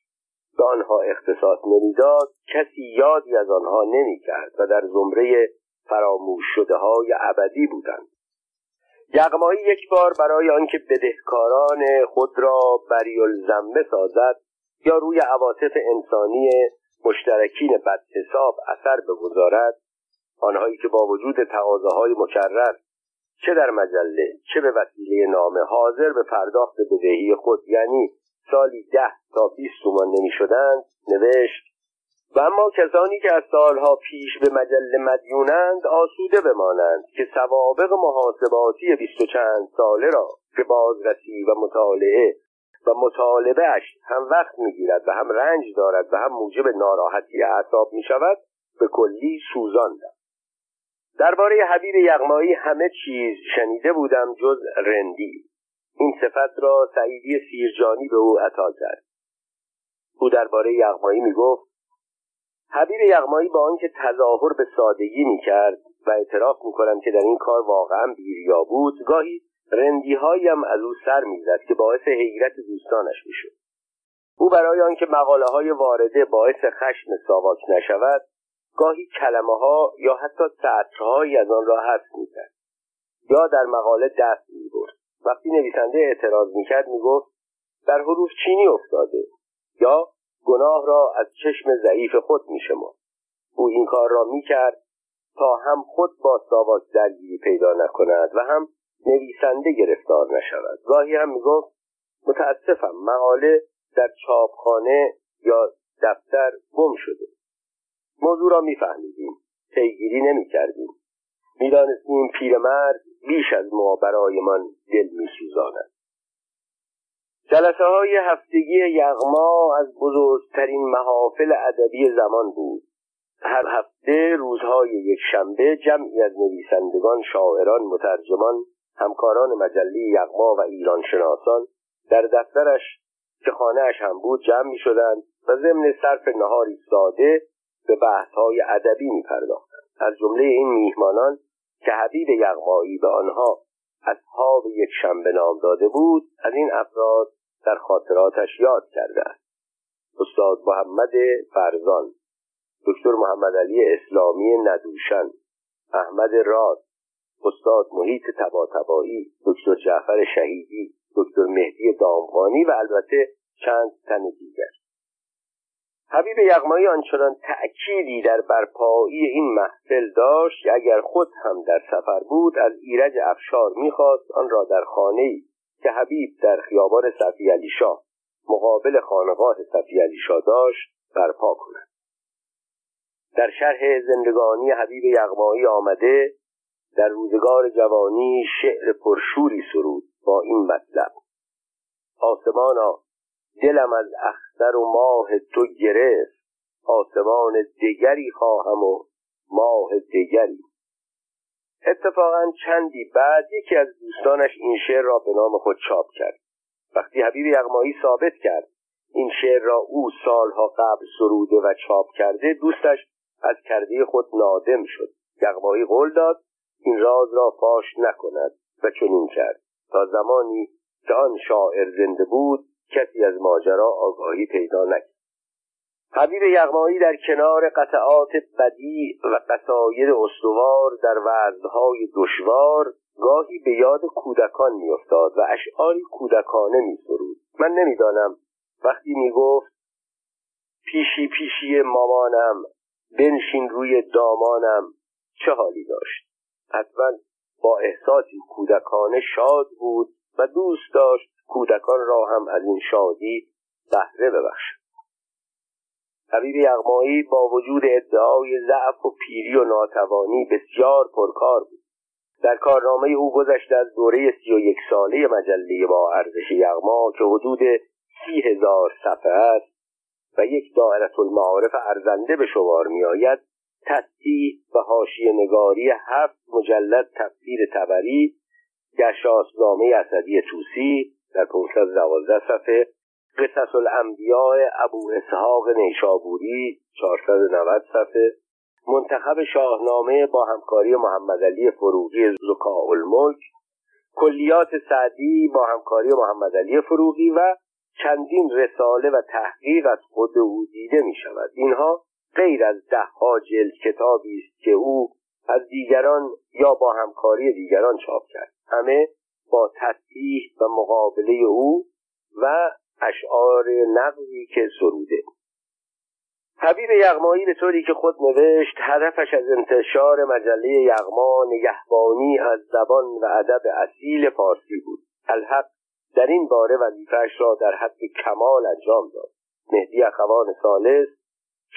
به آنها اختصاص نمی‌داد کسی یادی از آنها نمی‌کرد و در زمره فراموش شده های ابدی بودند. یغمایی یک بار برای آنکه بدهکاران خود را بریالزمه سازد یا روی عواطف انسانی مشترکین بدحساب اثر بگذارد آنهایی که با وجود تقاضاهای مکرر چه در مجله چه به وسیله نامه حاضر به پرداخت بدهی خود یعنی سالی ده تا بیست تومان نمی شدند نوشت و اما کسانی که از سالها پیش به مجله مدیونند آسوده بمانند که سوابق محاسباتی بیست و چند ساله را که بازرسی و مطالعه و مطالبهش هم وقت می‌گیرد و هم رنج دارد و هم موجب ناراحتی اعصاب می شود به کلی سوزاندم درباره حبیب یغمایی همه چیز شنیده بودم جز رندی. این صفت را سعیدی سیرجانی به او عطا کرد. او درباره یغمایی می‌گفت حبیب یغمایی با آنکه تظاهر به سادگی می‌کرد و اعتراف می‌کنم که در این کار واقعا بیریا بود گاهی رندی هایم از او سر می‌زد که باعث حیرت دوستانش می‌شد. او برای آنکه مقاله های وارده باعث خشم ساواک نشود گاهی کلمه ها یا حتی سطرهایی از آن را حذف می‌کرد یا در مقاله دست می‌برد. وقتی نویسنده اعتراض می‌کرد می‌گفت در حروف چینی افتاده یا گناه را از چشم ضعیف خود میشمرد او این کار را می‌کرد تا هم خود با ساواک درگیری پیدا نکند و هم نویسنده گرفتار نشود. گاهی هم می‌گفت متاسفم مقاله در چاپخانه یا دفتر گم شده موضوع را میفهمیدیم پیگیری نمی‌کردیم. می‌دانستیم پیرمرد بیش از ما برایمان دل میسوزاند. جلسه های هفتگی یغما از بزرگترین محافل ادبی زمان بود. هر هفته روزهای یک شنبه جمعی از نویسندگان شاعران مترجمان همکاران مجله یغما و ایران شناسان در دفترش که خانهاش هم بود جمع می شدند و ضمن صرف نهاری ساده به بحثهای ادبی می پرداختند از جمله این میهمانان که حبیب یغمایی به آنها اصحاب یک شنبه نام داده بود از این افراد در خاطراتش یاد کرده است. استاد محمد فرزان دکتر محمد علی اسلامی ندوشن احمد راد استاد محیط تباتبایی دکتر جعفر شهیدی دکتر مهدی دامغانی و البته چند تن دیگر. حبیب یغمایی آنچنان تأکیدی در برپایی این محفل داشت که اگر خود هم در سفر بود از ایرج افشار می‌خواست آن را در خانه که حبیب در خیابان صفی علی شاه مقابل خانقاه صفی علی شاه داشت برپا کند. در شرح زندگانی حبیب یغمایی آمده در روزگار جوانی شعر پرشوری سرود با این مطلب. آسمانا دلم از اختر و ماه تو گرفت. آسمان دیگری خواهم و ماه دیگری اتفاقا چندی بعد یکی از دوستانش این شعر را به نام خود چاپ کرد. وقتی حبیب یغمایی ثابت کرد این شعر را او سالها قبل سروده و چاپ کرده دوستش از کرده خود نادم شد. یغمایی قول داد این راز را فاش نکند و چنین کرد. تا زمانی که آن شاعر زنده بود کسی از ماجرا آگاهی پیدا نکرد. حبیب یغمایی در کنار قطعات بدی و قصاید استوار در وزنهای دشوار گاهی به یاد کودکان میافتاد و اشعاری کودکانه میسرود. من نمی‌دانم. وقتی می‌گفت پیشی پیشی مامانم بنشین روی دامانم. چه حالی داشت؟ حتما با احساسی کودکانه شاد بود و دوست داشت کودکان را هم از این شادی بهره ببخشد. حبیب یغمایی با وجود ادعای ضعف و پیری و ناتوانی بسیار پرکار بود. در کارنامه او گذشته از دوره سی و یک ساله مجله با ارزش یغما که حدود سی هزار صفحه است و یک دائرت المعارف ارزنده به شمار می آید تصدیح و حاشیه نگاری هفت مجلد تفسیر تبری گشاسنامه اسدی توسی در 512 صفحه قصص الانبیاء ابو اسحاق نیشابوری 490 صفحه منتخب شاهنامه با همکاری محمد علی فروغی زکاء الملک کلیات سعدی با همکاری محمد علی فروغی و چندین رساله و تحقیق از خود او دیده می شود اینها غیر از ده ها جلد کتابی است که او از دیگران یا با همکاری دیگران چاپ کرد. همه با تصحیح و مقابله او و اشعار نقضی که سروده. حبیب یغمایی به طوری که خود نوشت هدفش از انتشار مجله یغما نگهبانی از زبان و ادب اصیل فارسی بود. الحق در این باره وظیفهاش را در حد کمال انجام داد. مهدی اخوان سالس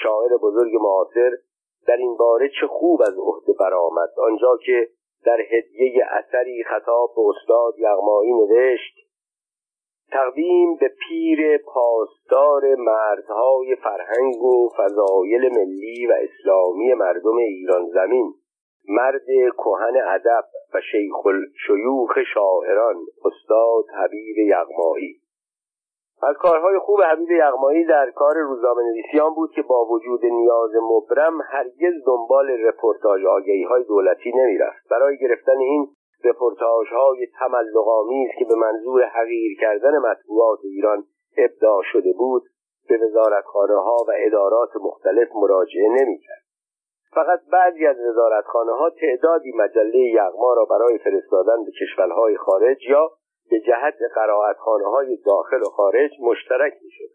شاعر بزرگ معاصر در این باره چه خوب از عهده برآمد. آنجا که در هدیه اثری خطاب به استاد یغمایی نوشت تقدیم به پیر پاسدار مردهای فرهنگ و فضایل ملی و اسلامی مردم ایران زمین مرد کهن ادب و شیخ شیوخ شاعران استاد حبیب یغمایی. از کارهای خوب حبیب یغمایی در کار روزنامه نویسیان بود که با وجود نیاز مبرم هرگز دنبال رپورتاج آگهی های دولتی نمی‌رفت. برای گرفتن این رپورتاج های تملقامیز که به منظور حقیر کردن مطبوعات ایران ابداع شده بود به وزارتخانه ها و ادارات مختلف مراجعه نمی‌کرد. فقط بعضی از وزارتخانه ها تعدادی مجله یغما را برای فرستادن به کشورهای خارج یا به جهت قرائتخانه های داخل و خارج مشترک می شد.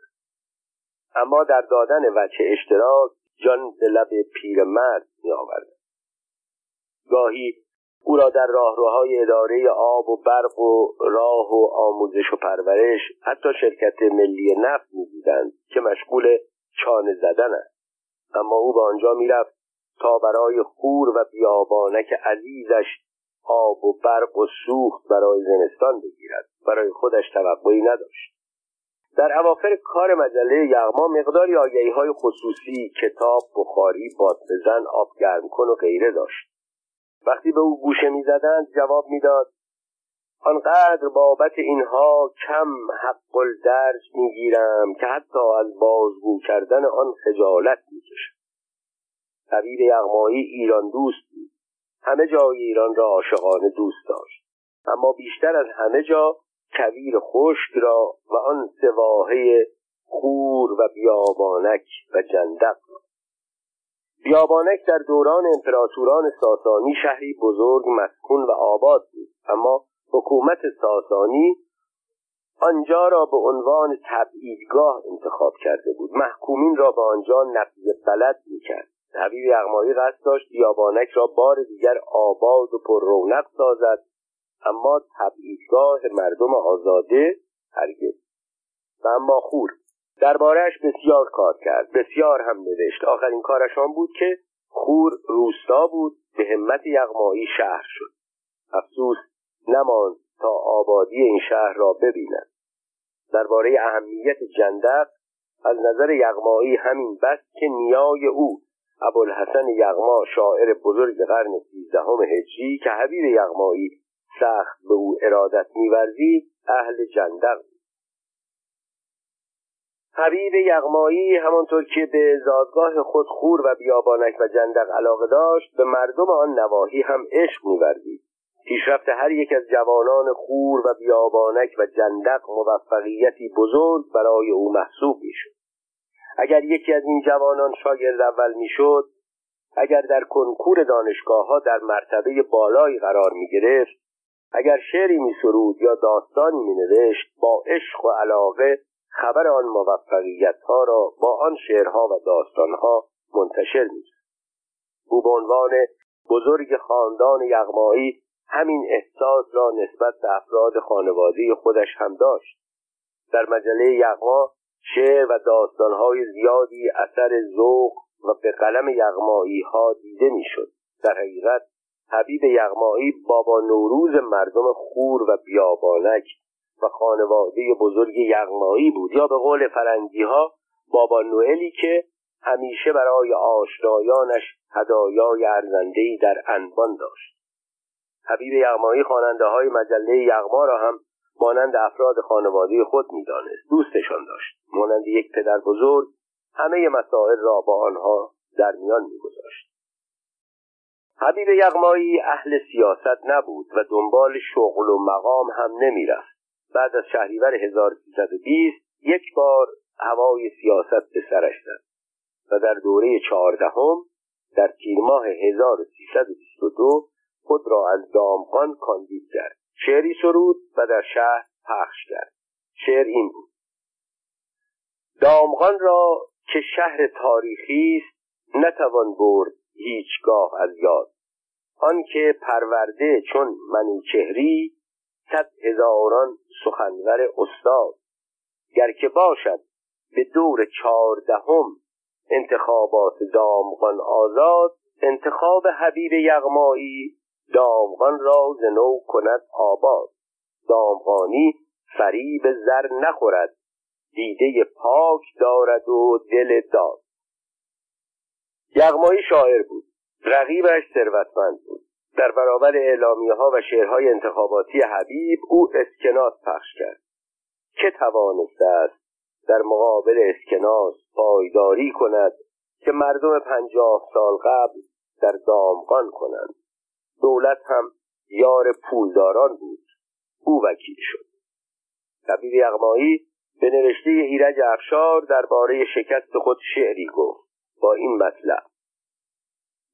اما در دادن وجه اشتراک جان به لب پیرمرد می آورد. گاهی او را در راهروهای اداره آب و برق و راه و آموزش و پرورش حتی شرکت ملی نفت می‌دیدند که مشغول چانه زدن است اما او به آنجا می‌رفت تا برای خور و بیابانک عزیزش آب و برق و سوخت برای زمستان بگیرد. برای خودش توقعی نداشت. در اواخر کار مجله یغما مقداری آگهی های خصوصی کتاب بخاری باد بزن آب گرم کن و غیره داشت. وقتی به او گوشه می‌زدند جواب می‌داد آنقدر بابت اینها کم حق الدرج می‌گیرم که حتی از بازگو کردن آن خجالت می‌کشم. طبیب یغمایی ایران دوست بود. همه جای ایران را عاشقانه دوست داشت. اما بیشتر از همه جا کویر خشک را و آن سواحه خور و بیابانک و جندق. را بیابانک در دوران امپراتوران ساسانی شهری بزرگ مسکون و آباد بود. اما حکومت ساسانی آنجا را به عنوان تبعیدگاه انتخاب کرده بود. محکومین را به آنجا نقی بلد می‌کرد. حبیب یغمایی قصد داشت بیابانک را بار دیگر آباد و پر رونق سازد اما تبعیدگاه مردم آزاده هرگز. و اما خور. دربارهش بسیار کار کرد بسیار هم نوشت. آخرین کارش آن بود که خور روستا بود به همت یغمایی شهر شد. افسوس نماند تا آبادی این شهر را ببیند. درباره اهمیت جندق از نظر یغمایی همین بس که نیای او ابوالحسن یغما شاعر بزرگ قرن سیزدهم هجری که حبیب یغمایی سخت به او ارادت میورزید اهل جندق حبیب یغمایی همانطور که به زادگاه خود خور و بیابانک و جندق علاقه داشت به مردم آن نواحی هم عشق میورزید. پیشرفت هر یک از جوانان خور و بیابانک و جندق موفقیتی بزرگ برای او محسوب می‌شد. اگر یکی از این جوانان شاگرد اول می‌شد اگر در کنکور دانشگاه ها در مرتبه بالایی قرار می گرفت اگر شعری می سرود یا داستانی می نوشت با عشق و علاقه خبر آن موفقیت ها را با آن شعرها و داستان ها منتشر می او به عنوان بزرگ خاندان یغمایی همین احساس را نسبت به افراد خانواده خودش هم داشت. در مجله یغما شعر و داستانهای زیادی اثر ذوق و به قلم یغمایی ها دیده می‌شد. در حقیقت حبیب یغمایی بابا نوروز مردم خور و بیابانک و خانواده بزرگ یغمایی بود. یا به قول فرنگی ها بابا نوئلی که همیشه برای آشنایانش هدایای ارزندهای در انبان داشت. حبیب یغمایی خواننده های مجله یغما را هم مانند افراد خانواده خود می‌دانست. دوستشان داشت. مانند یک پدر بزرگ همه مسائل را با آنها در میان میگذاشت. حبیب یغمایی اهل سیاست نبود و دنبال شغل و مقام هم نمی‌رفت. بعد از شهریور 1320 یک بار هوای سیاست به سرش زد و در دوره چهاردهم در تیر ماه 1322 خود را از دامغان کاندید کرد. شعری سرود و در شهر پخش کرد. شعر این بود. دامغان را که شهر تاریخی است نتوان برد هیچگاه از یاد. آنکه پرورده چون منوچهری صد هزاران سخنور استاد. گر که باشد به دور چهاردهم انتخابات دامغان آزاد انتخاب حبیب یغمایی دامغان را زنو کند آباد. دامغانی فریب زر نخورد. دیده پاک دارد و دل داد. یغمایی شاعر بود. رقیبش ثروتمند بود. در برابر اعلامیه ها و شعرهای انتخاباتی حبیب او اسکناس پخش کرد. که توانسته است در مقابل اسکناس پایداری کند که مردم پنجاه سال قبل در دامغان کنند؟ دولت هم یار پولداران بود. او وکیل شد. کبیر یغمایی به نوشته ایرج افشار درباره شکست خود شعری گفت. با این مطلب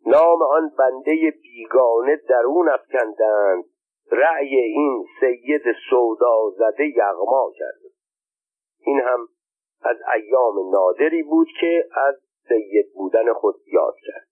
نام آن بنده بیگانه درون افکندند. رأی این سید سودا زده یغما کرد. این هم از ایام نادری بود که از سید بودن خود یاد کرد.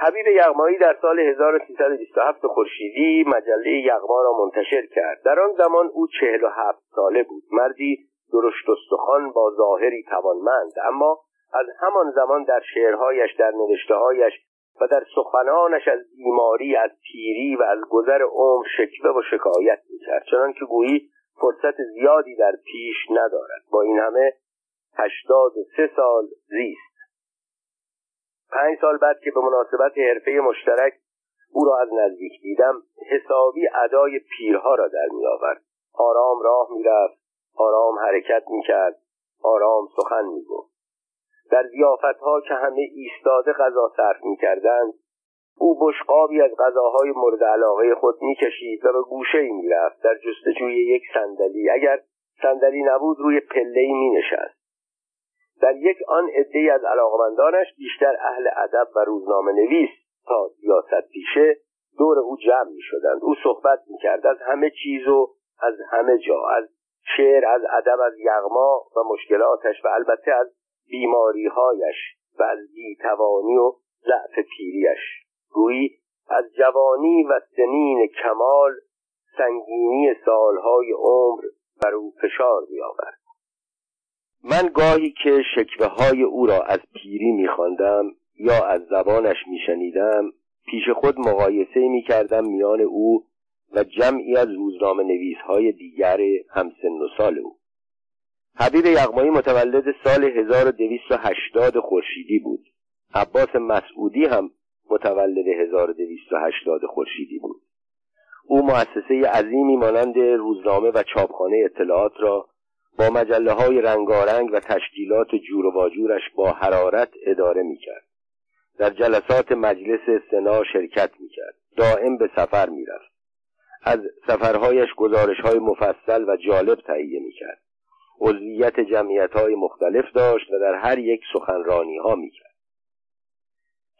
حبیب یغمایی در سال 1327 خورشیدی مجله یغما را منتشر کرد. در آن زمان او 47 ساله بود. مردی درشت استخوان با ظاهری توانمند اما از همان زمان در شعرهایش در نوشتههایش و در سخنانش از بیماری از پیری و از گذر عمر شکوه و شکایت می‌کرد. چنان که گویی فرصت زیادی در پیش ندارد. با این همه هشتاد و سه سال زیست. پنج سال بعد که به مناسبت حرفه مشترک او را از نزدیک دیدم حسابی ادای پیرها را در می آورد. آرام راه می‌رفت آرام حرکت می‌کرد آرام سخن می‌گفت در ها که همه ایستاده غذا صرف می‌کردند او بشقابی از غذاهای مورد علاقه خود می‌کشید و به گوشه ای می‌رفت در جستجوی یک صندلی. اگر صندلی نبود روی پله ای مینشست در یک آن عده از علاقمندانش بیشتر اهل ادب و روزنامه نویس تا سیاست پیشه دور او جمع می شدند او صحبت می کرد از همه چیز و از همه جا از شعر از ادب از یغما و مشکلاتش و البته از بیماریهایش و از بیتوانی و ضعف پیریش گویی از جوانی و سنین کمال سنگینی سالهای عمر بر او فشار آورد من گاهی که شکوه های او را از پیری میخواندم یا از زبانش میشنیدم پیش خود مقایسه می‌کردم میان او و جمعی از روزنامه نویس های دیگر همسن و سال او. حبیب یغمایی متولد سال 1280 خورشیدی بود. عباس مسعودی هم متولد 1280 خورشیدی بود. او مؤسسه عظیمی مانند روزنامه و چاپخانه اطلاعات را با مجله های رنگارنگ و تشکیلات جور و واجورش با حرارت اداره می کرد. در جلسات مجلس سنا شرکت می کرد. دائم به سفر می رفت. از سفرهایش گزارش های مفصل و جالب تهیه می کرد. عضویت جمعیت های مختلف داشت و در هر یک سخنرانی ها می کرد.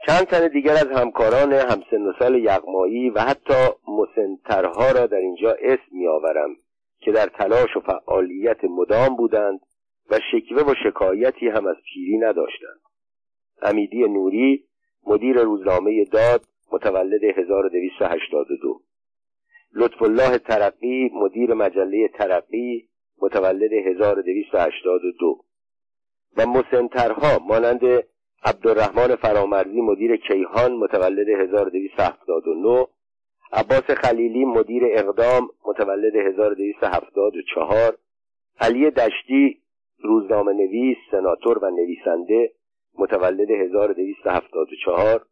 چند تن دیگر از همکاران همسن و سال یغمایی و حتی مسنترها را در اینجا اسم می آورم که در تلاش و فعالیت مدام بودند و شکوه و شکایتی هم از پیری نداشتند. امیدی نوری مدیر روزنامه داد متولد 1282 لطف الله ترقی مدیر مجله ترقی متولد 1282 و مسنترها مانند عبدالرحمن فرامرزی مدیر کیهان متولد 1279 عباس خلیلی مدیر اقدام متولد 1274 علی دشتی روزنامه نویس سناتور و نویسنده متولد 1274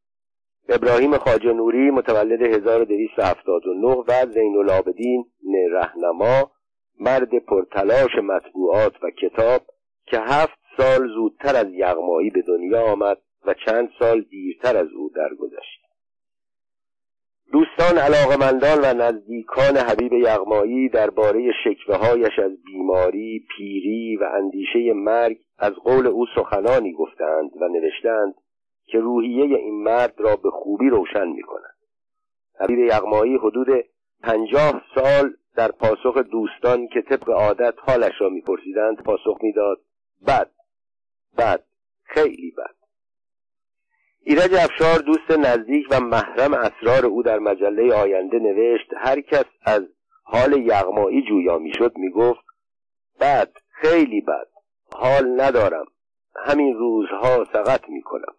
ابراهیم خاجه نوری متولد 1279 و زین العابدین رهنما مرد پرتلاش مطبوعات و کتاب که هفت سال زودتر از یغمایی به دنیا آمد و چند سال دیرتر از او درگذشت. دوستان علاقمندان و نزدیکان حبیب یغمایی درباره شکوه هایش از بیماری، پیری و اندیشه مرگ از قول او سخنانی گفتند و نوشتند که روحیه این مرد را به خوبی روشن می کند. حبیب یغمایی حدود پنجاه سال در پاسخ دوستان که طبق عادت حالش را میپرسیدند پاسخ می‌داد بد بد خیلی بد ایرج افشار دوست نزدیک و محرم اسرار او در مجله آینده نوشت هر کس از حال یغمایی جویا می‌شد می‌گفت بد خیلی بد حال ندارم همین روزها سقط می‌کنم.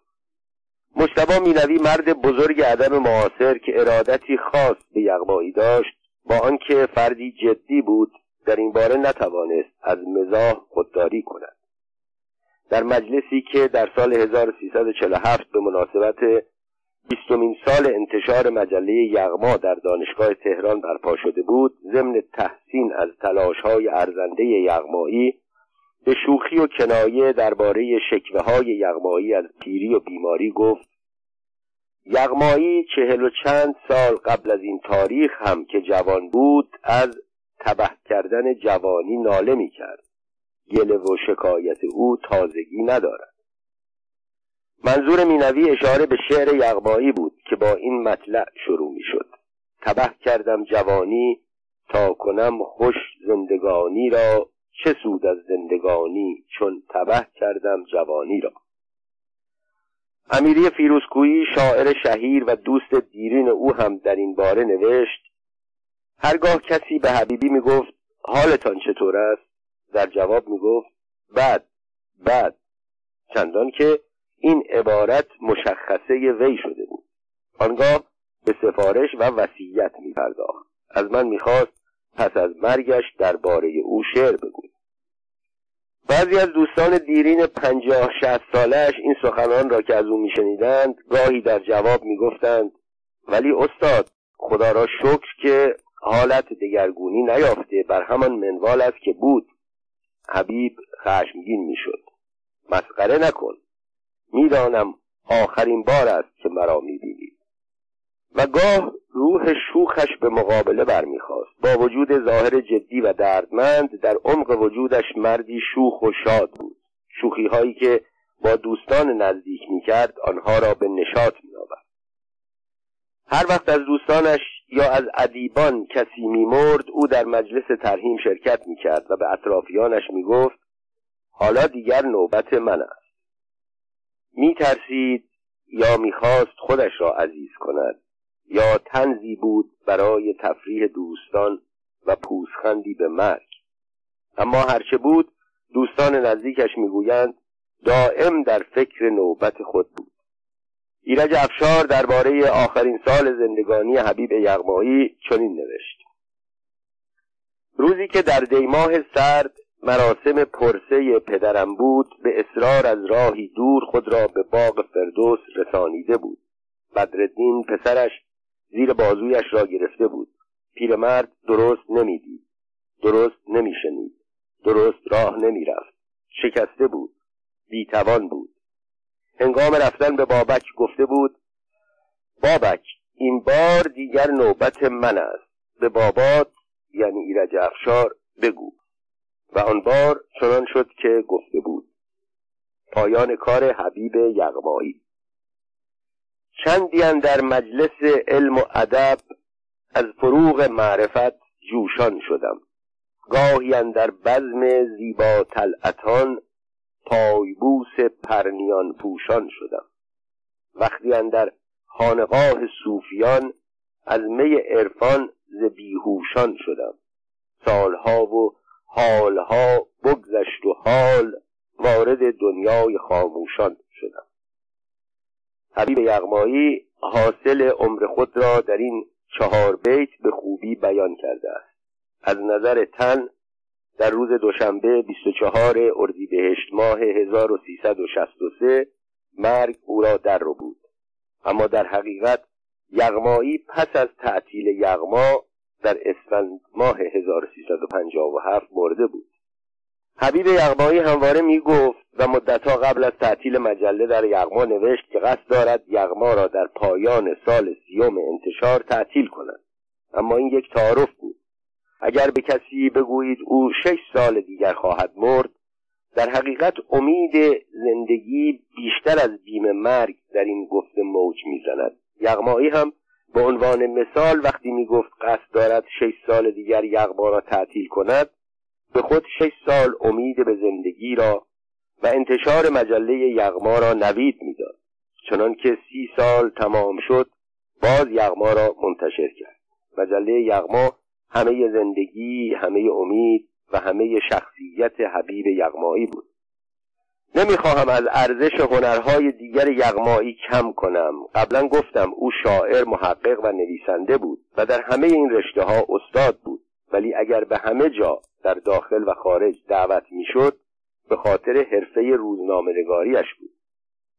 مشتبا مینوی مرد بزرگ ادب معاصر که ارادتی خاص به یغمایی داشت با آنکه فردی جدی بود در این باره نتوانست از مزاح خودداری کند. در مجلسی که در سال 1347 به مناسبت بیستمین سال انتشار مجله یغما در دانشگاه تهران برپا شده بود ضمن تحسین از تلاشهای ارزنده یغمایی به شوخی و کنایه درباره شکوه های یغمایی از پیری و بیماری گفت یغمایی چهل و چند سال قبل از این تاریخ هم که جوان بود از تبه کردن جوانی ناله می کرد گله و شکایت او تازگی ندارد. منظور مینوی اشاره به شعر یغمایی بود که با این مطلع شروع می شد تبه کردم جوانی تا کنم خوش زندگانی را چه سود از زندگانی چون تبه کردم جوانی را. امیری فیروزکویی شاعر شهیر و دوست دیرین او هم در این باره نوشت هرگاه کسی به حبیبی می‌گفت حالتان چطور است؟ در جواب می‌گفت بد بد چندان که این عبارت مشخصه وی شده بود. آنگاه به سفارش و وصیت میپرداخت. از من می‌خواست پس از مرگش درباره او شعر بگویم بعضی از دوستان دیرین پنجاه شهست سالش این سخنان را که از او میشنیدند گاهی در جواب می‌گفتند ولی استاد خدا را شکر که حالت دگرگونی نیافته بر همان منوال است که بود. حبیب خشمگین می‌شد. مسخره نکن. می‌دانم آخرین بار است که مرا می‌بینی. و گاه روح شوخش به مقابله برمیخواست با وجود ظاهر جدی و دردمند در عمق وجودش مردی شوخ و شاد بود. شوخی هایی که با دوستان نزدیک می‌کرد آنها را به نشاط میآورد. هر وقت از دوستانش یا از ادیبان کسی میمرد او در مجلس ترهیم شرکت می‌کرد و به اطرافیانش می‌گفت حالا دیگر نوبت من است. میترسید یا می‌خواست خودش را عزیز کند یا تنزی بود برای تفریح دوستان و پوسخندی به مرگ. اما هرچه بود دوستان نزدیکش می‌گویند دائم در فکر نوبت خود بود. ایرج افشار درباره آخرین سال زندگانی حبیب یغمایی چنین نوشت. روزی که در دیماه سرد مراسم پرسه پدرم بود به اصرار از راهی دور خود را به باغ فردوس رسانیده بود. بدردین پسرش زیر بازویش را گرفته بود. پیرمرد درست نمی‌دید. درست نمیشنید. درست راه نمی‌رفت. شکسته بود. بیتوان بود. هنگام رفتن به بابک گفته بود بابک این بار دیگر نوبت من است. به بابات یعنی ایرج افشار بگو. و آن بار چنان شد که گفته بود پایان کار حبیب یغمایی. چندی در مجلس علم و ادب از فروغ معرفت جوشان شدم. گاهی در بزم زیبا طلعتان پایبوس پرنیان پوشان شدم. وقتی در خانقاه صوفیان از می عرفان ز بیهوشان شدم. سالها و حالها بگذشت و حال وارد دنیای خاموشان شدم. حبیب یغمایی حاصل عمر خود را در این چهار بیت به خوبی بیان کرده است. از نظر تن در روز دوشنبه 24 اردیبهشت ماه 1363 مرگ او را در رو بود اما در حقیقت یغمایی پس از تعطیل یغما در اسفند ماه 1357 مرده بود. حبیب یغمایی همواره می گفت و مدتها قبل از تعطیل مجله در یغما نوشت که قصد دارد یغما را در پایان سال سیوم انتشار تعطیل کند. اما این یک تعارف بود. اگر به کسی بگویید او شش سال دیگر خواهد مرد در حقیقت امید زندگی بیشتر از بیم مرگ در این گفته موج می‌زند. یغمایی هم به عنوان مثال وقتی می گفت قصد دارد شش سال دیگر یغما را تعطیل کند به خود شش سال امید به زندگی را و انتشار مجله یغما را نوید می‌داد. چنان که سی سال تمام شد باز یغما را منتشر کرد. مجله یغما همه زندگی همه امید و همه شخصیت حبیب یغمایی بود. نمی‌خواهم از ارزش هنرهای دیگر یغمایی کم کنم. قبلا گفتم او شاعر محقق و نویسنده بود و در همه این رشته ها استاد بود. ولی اگر به همه جا در داخل و خارج دعوت می‌شد به خاطر حرفه روزنامهنگاریش بود.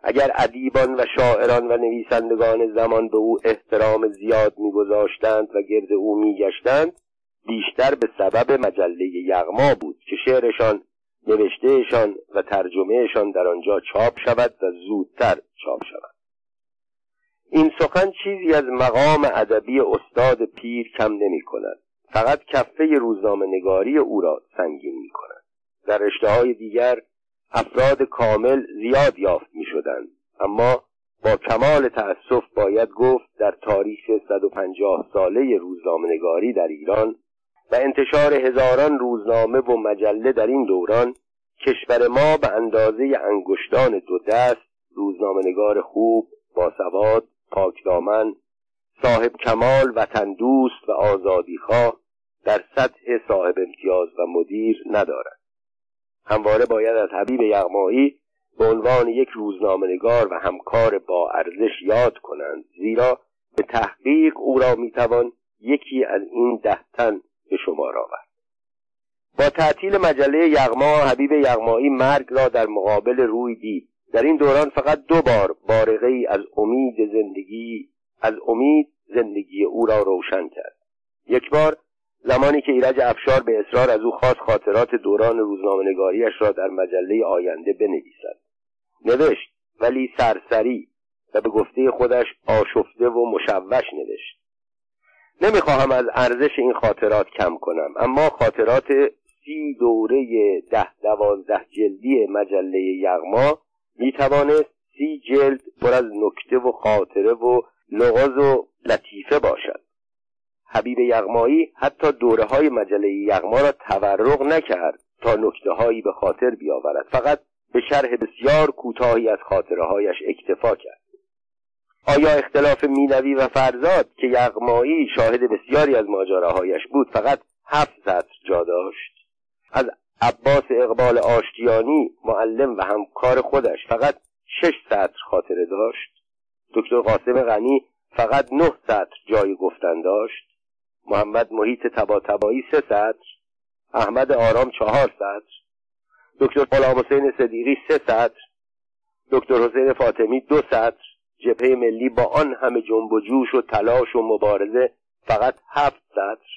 اگر ادیبان و شاعران و نویسندگان زمان به او احترام زیاد میگذاشتند و گرد او میگشتند بیشتر به سبب مجله یغما بود که شعرشان نوشتهشان و ترجمهشان در آنجا چاپ شود و زودتر چاپ شود. این سخن چیزی از مقام ادبی استاد پیر کم نمی کند فقط کفه روزنامه نگاری او را سنگین می کند در رشته های دیگر افراد کامل زیاد یافت می شدند اما با کمال تأسف باید گفت در تاریخ 150 ساله روزنامهنگاری در ایران و انتشار هزاران روزنامه و مجله در این دوران کشور ما به اندازه انگشتان دو دست روزنامهنگار خوب باسواد پاکدامن صاحب کمال وطن دوست و آزادیخواه در سطح صاحب امتیاز و مدیر ندارد. همواره باید از حبیب یغمایی به عنوان یک روزنامهنگار و همکار با ارزش یاد کنند زیرا به تحقیق او را می‌توان یکی از این ده تن به شمار آورد. با تعطیل مجله یغما حبیب یغمایی مرگ را در مقابل روی دید. در این دوران فقط دو بار بارقه ای از امید زندگی از امید زندگی او را روشن کرد. یک بار زمانی که ایرج افشار به اصرار از او خواست خاطرات دوران روزنامهنگاریش را در مجله آینده بنویسد. نوشت ولی سرسری و به گفته خودش آشفته و مشوش نوشت. نمی‌خواهم از ارزش این خاطرات کم کنم اما خاطرات سی دوره ده دوازده جلدی مجله یغما می‌توانست سی جلد پر از نکته و خاطره و لغز و لطیفه باشد. حبیب یغمایی حتی دوره های مجله یغما را تورق نکرد تا نکته هایی به خاطر بیاورد. فقط به شرح بسیار کوتاهی از خاطره هایش اکتفا کرد. آیا اختلاف مینوی و فرزاد که یغمایی شاهد بسیاری از ماجراهایش بود فقط هفت سطر جا داشت؟ از عباس اقبال آشتیانی معلم و همکار خودش فقط شش سطر خاطره داشت. دکتر قاسم غنی فقط نه سطر جای گفتن داشت. محمد محیط تبا تبایی سه سطر احمد آرام چهار سطر دکتر غلام حسین صدیقی سه سطر دکتر حسین فاطمی دو سطر جبهه ملی با آن همه جنب و جوش و تلاش و مبارزه فقط هفت سطر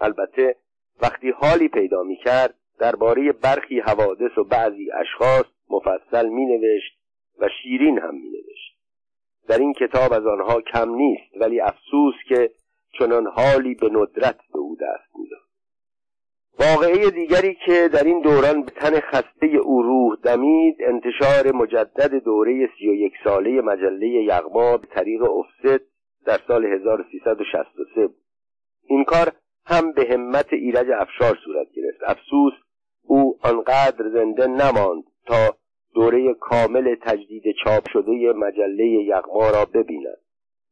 البته وقتی حالی پیدا می کرد درباره برخی حوادث و بعضی اشخاص مفصل می نوشت و شیرین هم می نوشت در این کتاب از آنها کم نیست ولی افسوس که چنان حالی به ندرت به او دست می‌داد. واقعه دیگری که در این دوران به تن خسته او روح دمید انتشار مجدد دوره سی و یک ساله مجله یغما به طریق افست در سال 1363 بود. این کار هم به همت ایرج افشار صورت گرفت. افسوس او آنقدر زنده نماند تا دوره کامل تجدید چاپ شده مجله یغما را ببیند.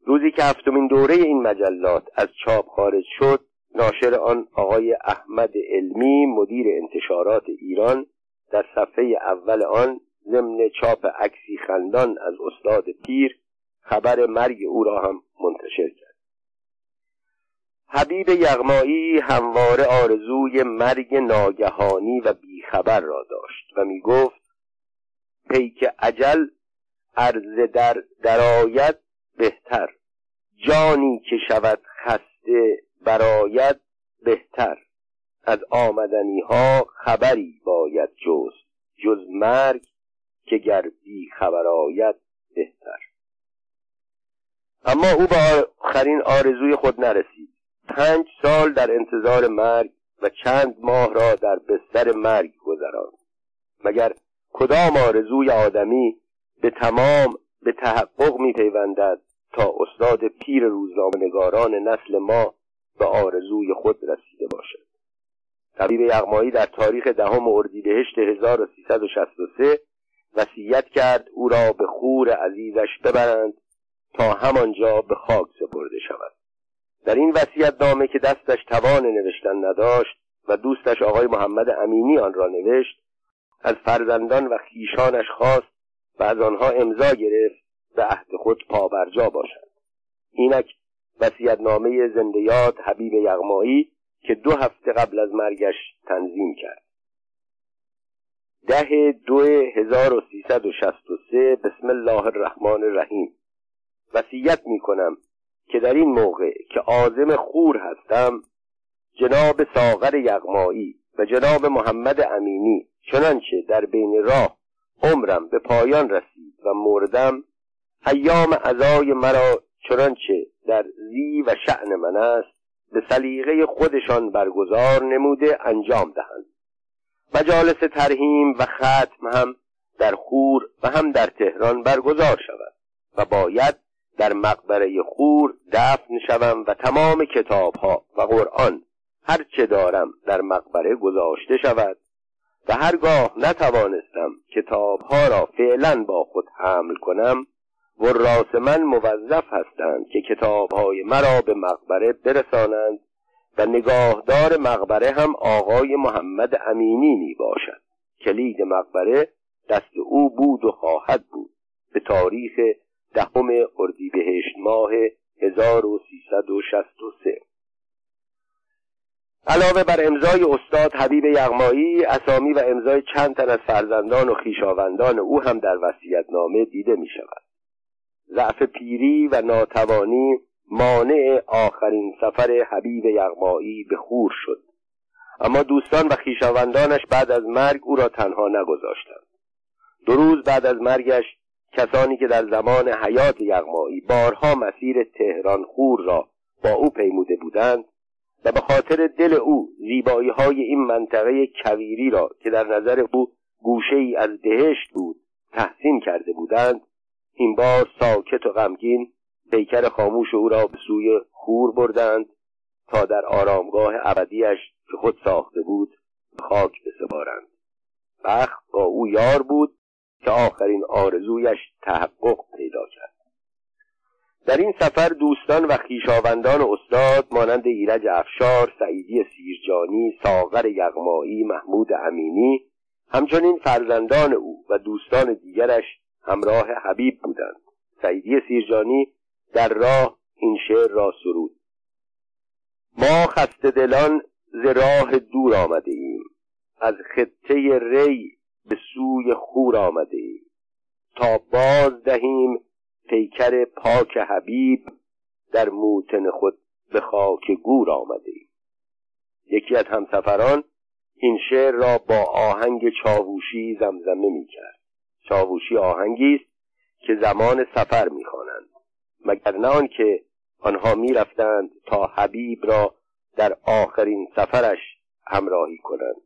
روزی که هفتمین دوره این مجلات از چاپ خارج شد ناشر آن آقای احمد علمی مدیر انتشارات ایران در صفحه اول آن ضمن چاپ عکسی خندان از استاد پیر خبر مرگ او را هم منتشر کرد. حبیب یغمایی همواره آرزوی مرگ ناگهانی و بیخبر را داشت و می گفت پیک عجل عرض در درآید بهتر. جانی که شود خسته براید بهتر. از آمدنی ها خبری باید جز جز مرگ که گر بی خبر آید بهتر. اما او به آخرین آرزوی خود نرسید. پنج سال در انتظار مرگ و چند ماه را در بستر مرگ گذراند. مگر کدام آرزوی آدمی به تمام به تحقق می پیوندد تا استاد پیر روزنامهنگاران نسل ما به آرزوی خود رسیده باشد. طبیب یغمایی در تاریخ دهم اردیبهشت 1363 وصیت کرد او را به خور عزیزش ببرند تا همانجا به خاک سپرده شود. در این وصیت نامه که دستش توان نوشتن نداشت و دوستش آقای محمد امینی آن را نوشت از فرزندان و خیشانش خواست و از آنها امضا گرفت به عهد خود پابرجا باشند اینک وصیتنامه زنده یاد حبیب یغمایی که دو هفته قبل از مرگش تنظیم کرد. ده دو 1363 بسم الله الرحمن الرحیم. وصیت می کنم که در این موقع که عازم خور هستم جناب ساغر یغمایی و جناب محمد امینی چنانچه در بین راه عمرم به پایان رسید و مردم ایام عزای مرا چنانچه در زی و شعن من است به سلیقه خودشان برگزار نموده انجام دهند. مجالس ترهیم و ختم هم در خور و هم در تهران برگزار شود و باید در مقبره خور دفن شوم و تمام کتاب ها و قرآن هر چه دارم در مقبره گذاشته شود. و هرگاه نتوانستم کتاب ها را فعلا با خود حمل کنم راس من موظف هستند که کتاب های مرا به مقبره برسانند و نگاهدار مقبره هم آقای محمد امینی می باشد. کلید مقبره دست او بود و خواهد بود. به تاریخ دهم اردیبهشت ماه 1363 علاوه بر امضای استاد حبیب یغمایی اسامی و امضای چند تن از فرزندان و خیشاوندان او هم در نامه دیده می شود ضعف پیری و ناتوانی مانع آخرین سفر حبیب یغمایی به خور شد. اما دوستان و خیشاوندانش بعد از مرگ او را تنها نگذاشتند. دو روز بعد از مرگش کسانی که در زمان حیات یغمایی بارها مسیر تهران خور را با او پیموده بودند و به خاطر دل او زیبایی های این منطقه کویری را که در نظر او گوشه ای از بهشت بود تحسین کرده بودند این بار ساکت و غمگین پیکر خاموش او را به سوی خور بردند تا در آرامگاه ابدیش که خود ساخته بود خاک بسپارند. بخت با او یار بود که آخرین آرزویش تحقق پیدا کرد. در این سفر دوستان و خیشاوندان استاد مانند ایرج افشار سعیدی سیرجانی ساغر یغمایی محمود امینی همچنین فرزندان او و دوستان دیگرش همراه حبیب بودند. سعیدی سیرجانی در راه این شعر را سرود. ما خسته دلان ز راه دور آمده ایم. از خطه ری به سوی خور آمده ایم. تا باز دهیم پیکر پاک حبیب در موتن خود به خاک گور آمده ایم. یکی از همسفران این شعر را با آهنگ چاووشی زمزمه می کرد. چاووشی آهنگی است که زمان سفر می‌خوانند مگر نه که آنها می‌رفتند تا حبیب را در آخرین سفرش همراهی کنند.